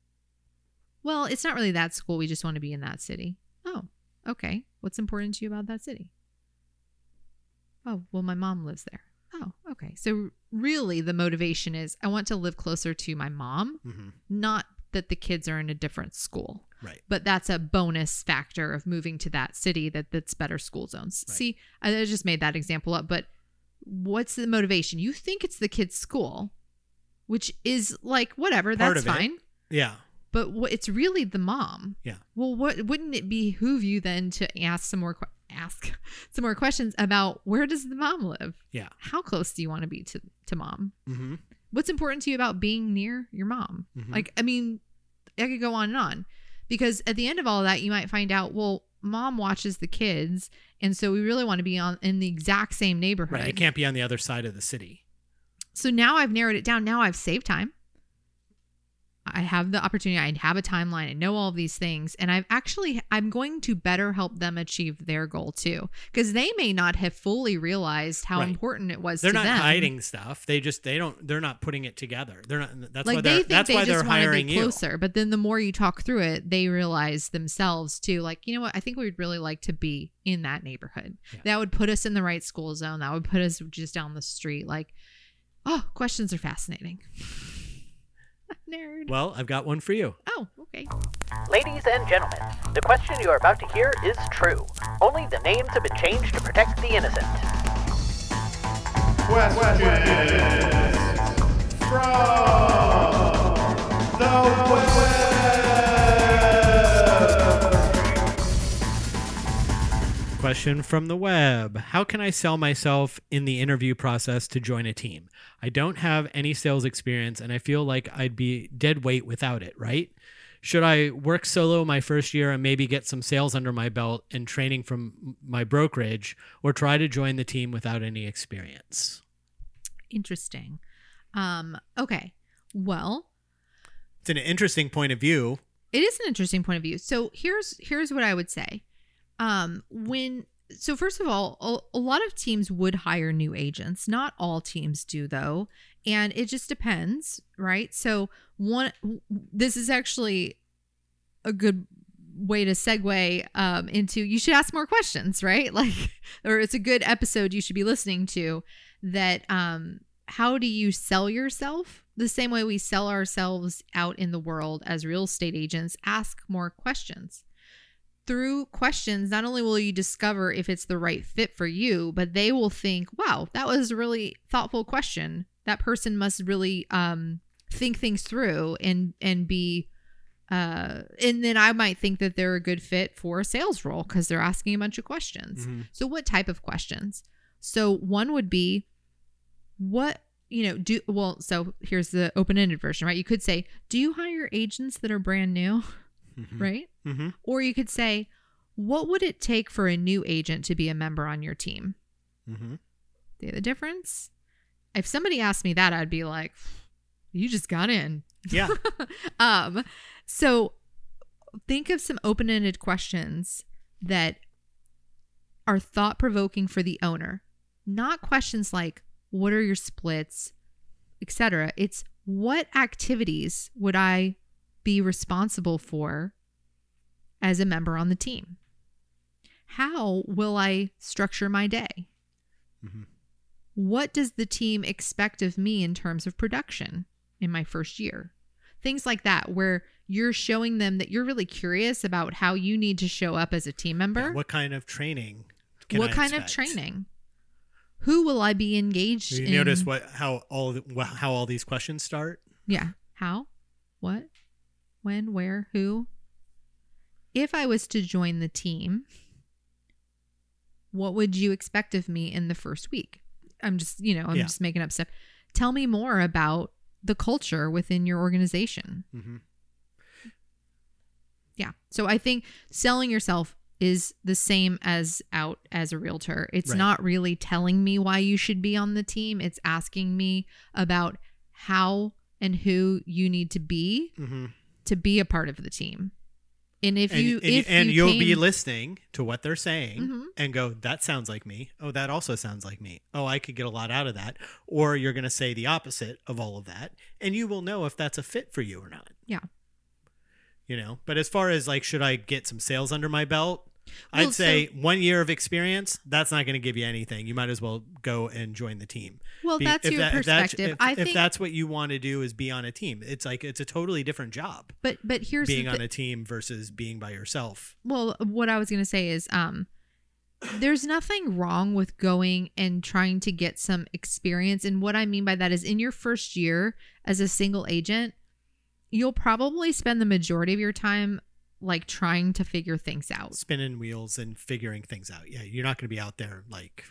Speaker 3: Well, it's not really that school. We just want to be in that city. Oh, okay. What's important to you about that city? Oh, well, my mom lives there. Oh, okay. So really, the motivation is I want to live closer to my mom,
Speaker 2: Mhm.
Speaker 3: not that the kids are in a different school.
Speaker 2: Right.
Speaker 3: But that's a bonus factor of moving to that city that that's better school zones.
Speaker 2: Right.
Speaker 3: See, I just made that example up, but what's the motivation? You think it's the kid's school, which is like whatever,
Speaker 2: Part
Speaker 3: that's fine.
Speaker 2: Yeah.
Speaker 3: But what it's really the mom.
Speaker 2: Yeah.
Speaker 3: Well, what wouldn't it behoove you then to ask some more que- ask some more questions about where does the mom live?
Speaker 2: Yeah.
Speaker 3: How close do you want to be to to mom?
Speaker 2: Mm-hmm.
Speaker 3: what's important to you about being near your mom?
Speaker 2: Mhm.
Speaker 3: Like, I mean, I could go on and on because at the end of all that, you might find out, well, mom watches the kids, and so we really want to be on in the exact same neighborhood.
Speaker 2: Right. It can't be on the other side of the city.
Speaker 3: So now I've narrowed it down. Now I've saved time. I have the opportunity. I have a timeline. I know all of these things, and I've actually I'm going to better help them achieve their goal too, because they may not have fully realized how
Speaker 2: Right.
Speaker 3: important it was. To.
Speaker 2: They're not
Speaker 3: them.
Speaker 2: hiding stuff. They just they don't they're not putting it together. They're not that's why
Speaker 3: like
Speaker 2: they're
Speaker 3: they think
Speaker 2: that's
Speaker 3: they
Speaker 2: why they're
Speaker 3: just want to
Speaker 2: hiring
Speaker 3: be
Speaker 2: you.
Speaker 3: closer but then the more you talk through it they realize themselves too like you know what i think we'd really like to be in that neighborhood
Speaker 2: Yeah.
Speaker 3: that would put us in the right school zone that would put us just down the street like oh questions are fascinating nerd
Speaker 2: Well, I've got one for you.
Speaker 3: oh okay
Speaker 6: Ladies and gentlemen, the question you are about to hear is true. Only the names have been changed to protect the innocent.
Speaker 2: Question from the web. How can I sell myself in the interview process to join a team? I don't have any sales experience and I feel like I'd be dead weight without it, right? Should I work solo my first year and maybe get some sales under my belt and training from my brokerage or try to join the team without any experience?
Speaker 3: interesting um okay well
Speaker 2: It's an interesting point of view.
Speaker 3: it is an interesting point of view so here's here's what i would say um when so first of all a, lot of teams would hire new agents not all teams do though and it just depends, right? So one, this is actually a good way to segue um, into you should ask more questions, right? Like, or it's a good episode you should be listening to. That um, how do you sell yourself? The same way we sell ourselves out in the world as real estate agents. Ask more questions through questions, not only will you discover if it's the right fit for you, but they will think, wow, that was a really thoughtful question. That person must really um, think things through and and be uh and then I might think that they're a good fit for a sales role because they're asking a bunch of questions.
Speaker 2: Mhm.
Speaker 3: So what type of questions? So one would be what you know do well so here's the open-ended version right you could say do you hire agents that are brand new
Speaker 2: Mhm.
Speaker 3: right
Speaker 2: Mm-hmm.
Speaker 3: or you could say, what would it take for a new agent to be a member on your team?
Speaker 2: Mm-hmm.
Speaker 3: See the difference? If somebody asked me that, I'd be like, you just got in.
Speaker 2: Yeah.
Speaker 3: um, so think of some open-ended questions that are thought-provoking for the owner. Not questions like, what are your splits, etc. It's what activities would I be responsible for as a member on the team? How will I structure my day?
Speaker 2: Mhm.
Speaker 3: What does the team expect of me in terms of production in my first year? Things like that, where you're showing them that you're really curious about how you need to show up as a team member.
Speaker 2: Yeah, what kind of training?
Speaker 3: What
Speaker 2: I
Speaker 3: kind of training? Who will I be engaged
Speaker 2: You
Speaker 3: in?
Speaker 2: notice what how all how all these questions start?
Speaker 3: Yeah. How? What? When? Where? Who? If I was to join the team, what would you expect of me in the first week? I'm just, you know, I'm
Speaker 2: Yeah.
Speaker 3: just making up stuff. Tell me more about the culture within your organization.
Speaker 2: Mm-hmm.
Speaker 3: Yeah. So I think selling yourself is the same as out as a realtor. It's
Speaker 2: Right.
Speaker 3: not really telling me why you should be on the team. It's asking me about how and who you need to be
Speaker 2: Mm-hmm.
Speaker 3: to be a part of the team. And if you
Speaker 2: and,
Speaker 3: if
Speaker 2: and
Speaker 3: you
Speaker 2: you'll be listening to what they're saying
Speaker 3: Mhm.
Speaker 2: and go that sounds like me. Oh that also sounds like me. Oh i could get a lot out of that. Or you're going to say the opposite of all of that and you will know if that's a fit for you or not.
Speaker 3: Yeah.
Speaker 2: you know? But as far as like should i get some sales under my belt
Speaker 3: Well,
Speaker 2: i'd say one year of experience that's not going to give you anything. You might as well go and join the team.
Speaker 3: Well,
Speaker 2: Be-
Speaker 3: that's your
Speaker 2: that- if that's-
Speaker 3: perspective.
Speaker 2: if,
Speaker 3: I
Speaker 2: if that's what you want to do is be on a team. It's like it's a totally different job
Speaker 3: but but here's
Speaker 2: being on a team versus being by yourself.
Speaker 3: Well what i was going to say is um there's nothing wrong with going and trying to get some experience. And what i mean by that is in your first year as a single agent you'll probably spend the majority of your time like trying to figure things out
Speaker 2: spinning wheels and figuring things out. Yeah, you're not going to be out there like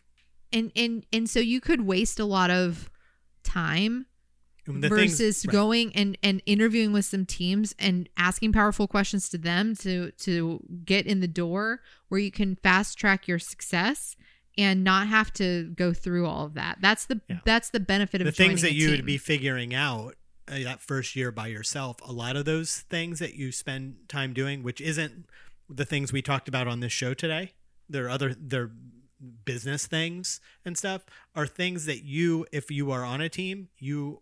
Speaker 3: and and and so you could waste a lot of time
Speaker 2: things-
Speaker 3: versus
Speaker 2: right.
Speaker 3: going and and interviewing with some teams and asking powerful questions to them to to get in the door where you can fast track your success and not have to go through all of that. That's the
Speaker 2: Yeah.
Speaker 3: that's the benefit of
Speaker 2: the things that you would be figuring out that first year by yourself. A lot of those things that you spend time doing, which isn't the things we talked about on this show today. There are other there business things and stuff are things that you if you are on a team you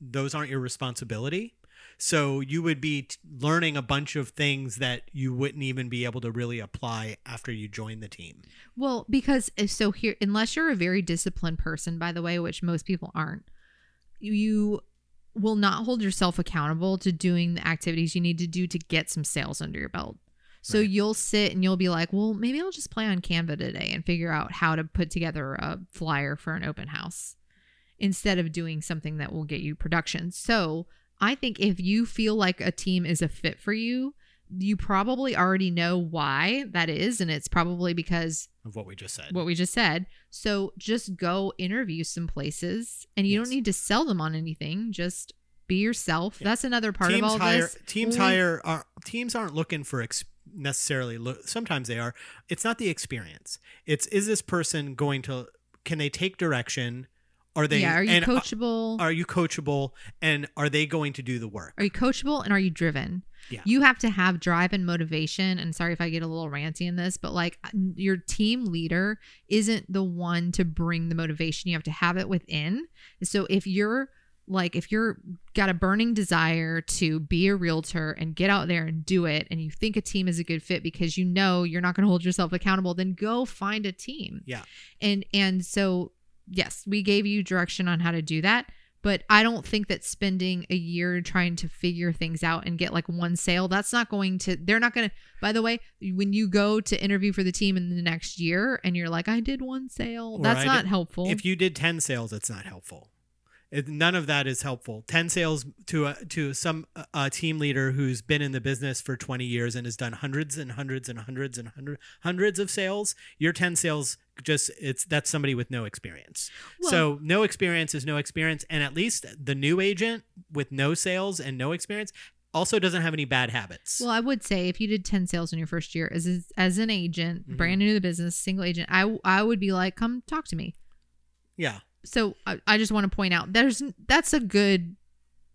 Speaker 2: those aren't your responsibility so you would be t- learning a bunch of things that you wouldn't even be able to really apply after you join the team
Speaker 3: Well, because uh, so here, unless you're a very disciplined person, by the way, which most people aren't, you will not hold yourself accountable to doing the activities you need to do to get some sales under your belt. So
Speaker 2: Right.
Speaker 3: you'll sit and you'll be like, well, maybe I'll just play on Canva today and figure out how to put together a flyer for an open house instead of doing something that will get you production. So I think if you feel like a team is a fit for you, you probably already know why that is. And it's probably because
Speaker 2: of what we just said
Speaker 3: what we just said. So just go interview some places and you
Speaker 2: Yes.
Speaker 3: don't need to sell them on anything. Just be yourself.
Speaker 2: Yeah.
Speaker 3: That's another part
Speaker 2: teams
Speaker 3: of all
Speaker 2: hire
Speaker 3: this.
Speaker 2: teams
Speaker 3: Only-
Speaker 2: hire are teams aren't looking for ex- necessarily look sometimes they are it's not the experience it's is this person going to can they take direction are they
Speaker 3: yeah, are you
Speaker 2: uh,
Speaker 3: coachable?
Speaker 2: are you coachable and are they going to do the work
Speaker 3: Are you coachable and are you driven?
Speaker 2: Yeah.
Speaker 3: You have to have drive and motivation. And sorry if I get a little ranty in this, but like your team leader isn't the one to bring the motivation. You have to have it within. So if you're like if you're got a burning desire to be a realtor and get out there and do it and you think a team is a good fit because you know you're not going to hold yourself accountable then go find a team
Speaker 2: Yeah.
Speaker 3: and and so yes we gave you direction on how to do that but i don't think that spending a year trying to figure things out and get like one sale that's not going to they're not going to by the way when you go to interview for the team in the next year and you're like i did one sale
Speaker 2: Or
Speaker 3: that's
Speaker 2: I
Speaker 3: not
Speaker 2: did-
Speaker 3: helpful
Speaker 2: If you did 10 sales, it's not helpful. It, none of that is helpful. 10 sales to a, to some a team leader who's been in the business for 20 years and has done hundreds and hundreds and hundreds and hundred, hundreds of sales. Your 10 sales just it's that's somebody with no experience. so no experience is no experience and at least the new agent with no sales and no experience also doesn't have any bad habits.
Speaker 3: Well, I would say if you did 10 sales in your first year as as an agent,
Speaker 2: Mhm.
Speaker 3: brand new to the business, single agent, I I would be like, come talk to me.
Speaker 2: yeah.
Speaker 3: So I, I just want to point out there's that's a good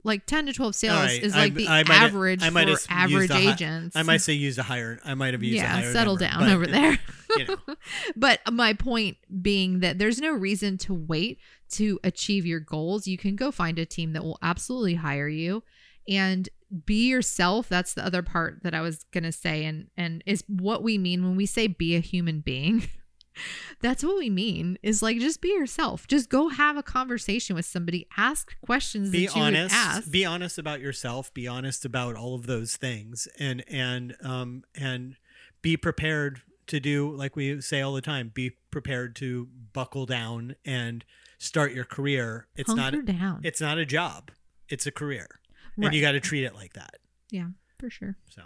Speaker 3: like 10 to 12 sales
Speaker 2: right,
Speaker 3: is
Speaker 2: I-
Speaker 3: like the
Speaker 2: I might have-
Speaker 3: average
Speaker 2: I might
Speaker 3: for
Speaker 2: have
Speaker 3: average
Speaker 2: a hi-
Speaker 3: agents.
Speaker 2: I might say used a higher I might have used a
Speaker 3: yeah,
Speaker 2: higher
Speaker 3: settle
Speaker 2: number,
Speaker 3: down
Speaker 2: but
Speaker 3: over there.
Speaker 2: you know.
Speaker 3: but my point being that there's no reason to wait to achieve your goals. You can go find a team that will absolutely hire you and be yourself. That's the other part that I was going to say and and is what we mean when we say be a human being. That's what we mean is like just be yourself. Just go have a conversation with somebody. Ask questions
Speaker 2: be
Speaker 3: that you
Speaker 2: honest
Speaker 3: would ask.
Speaker 2: be honest about yourself be honest about all of those things and and um and be prepared to do like we say all the time be prepared to buckle down and start your career it's
Speaker 3: Hunker
Speaker 2: not
Speaker 3: down.
Speaker 2: it's not a job it's a career and you got to treat it like that
Speaker 3: yeah, for sure.
Speaker 2: so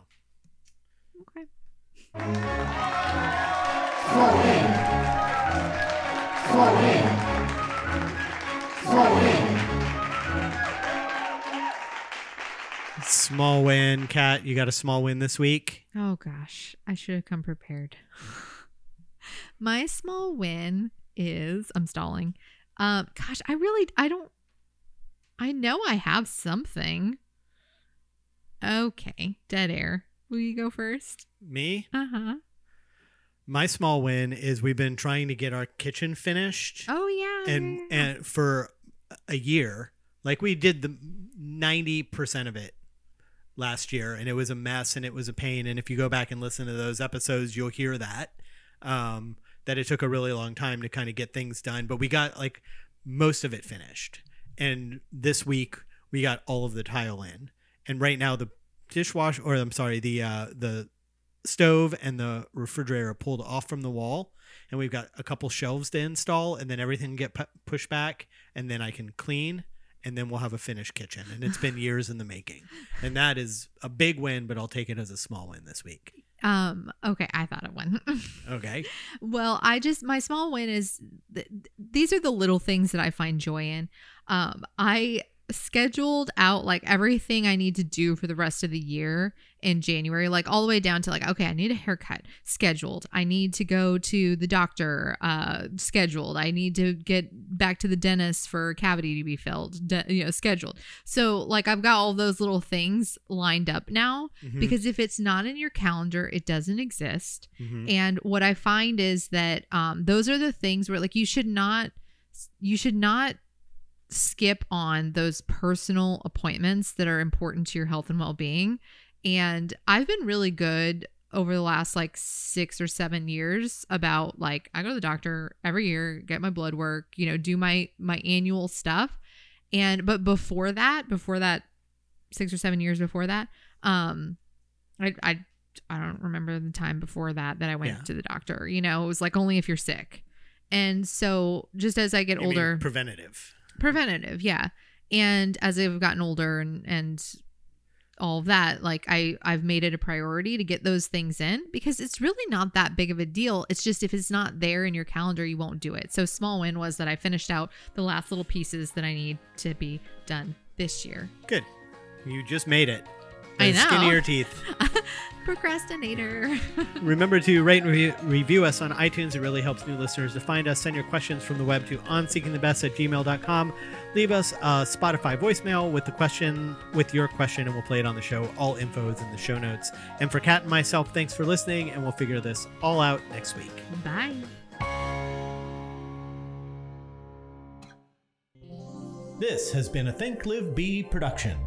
Speaker 3: Okay.
Speaker 2: Small win Kat you got a small win this week
Speaker 3: Oh gosh, I should have come prepared. My small win is I'm stalling. Um gosh, I really I don't I know I have something. Okay, dead air. Will you go first?
Speaker 2: me
Speaker 3: Uh-huh.
Speaker 2: My small win is we've been trying to get our kitchen finished
Speaker 3: Oh yeah.
Speaker 2: and and for a year. Like we did the 90% of it last year and it was a mess and it was a pain. And if you go back and listen to those episodes you'll hear that um that it took a really long time to kind of get things done. But we got like most of it finished. And this week we got all of the tile in. And right now the dishwasher or I'm sorry the uh the stove and the refrigerator pulled off from the wall and we've got a couple shelves to install and then everything get pu- pushed back and then I can clean and then we'll have a finished kitchen. And it's been years in the making. And that is a big win but I'll take it as a small win this week.
Speaker 3: Um okay, I thought of one.
Speaker 2: okay.
Speaker 3: Well i just my small win is th- these are the little things that i find joy in. Um i scheduled out like everything i need to do for the rest of the year in january like all the way down to like okay i need a haircut scheduled i need to go to the doctor uh scheduled i need to get back to the dentist for cavity to be filled de- you know scheduled so like i've got all those little things lined up now
Speaker 2: Mhm.
Speaker 3: because if it's not in your calendar it doesn't exist
Speaker 2: Mhm.
Speaker 3: and what I find is that um, those are the things where like you should not you should not skip on those personal appointments that are important to your health and well-being. And I've been really good over the last like 6 or 7 years about like I go to the doctor every year, get my blood work, you know, do my my annual stuff. And but before that, before that 6 or 7 years before that, um I I I don't remember the time before that that I went
Speaker 2: Yeah.
Speaker 3: to the doctor. You know, it was like only if you're sick. And so just as I get
Speaker 2: You
Speaker 3: older,
Speaker 2: preventative
Speaker 3: preventative, yeah. And as I've gotten older and and all that, like I I've made it a priority to get those things in because it's really not that big of a deal. It's just if it's not there in your calendar, you won't do it. So small win was that I finished out the last little pieces that I need to be done this year.
Speaker 2: good you just made it
Speaker 3: I
Speaker 2: The Skin of
Speaker 3: know.
Speaker 2: your teeth
Speaker 3: Procrastinator.
Speaker 2: Remember to rate and re- review us on iTunes. It really helps new listeners to find us. Send your questions from the web to onseekingthebest at gmail.com. Leave us a Spotify voicemail with the question, with your question, and we'll play it on the show. All info is in the show notes. And for Kat and myself, thanks for listening, and we'll figure this all out next week.
Speaker 3: Bye.
Speaker 2: This has been a Think Live Be production.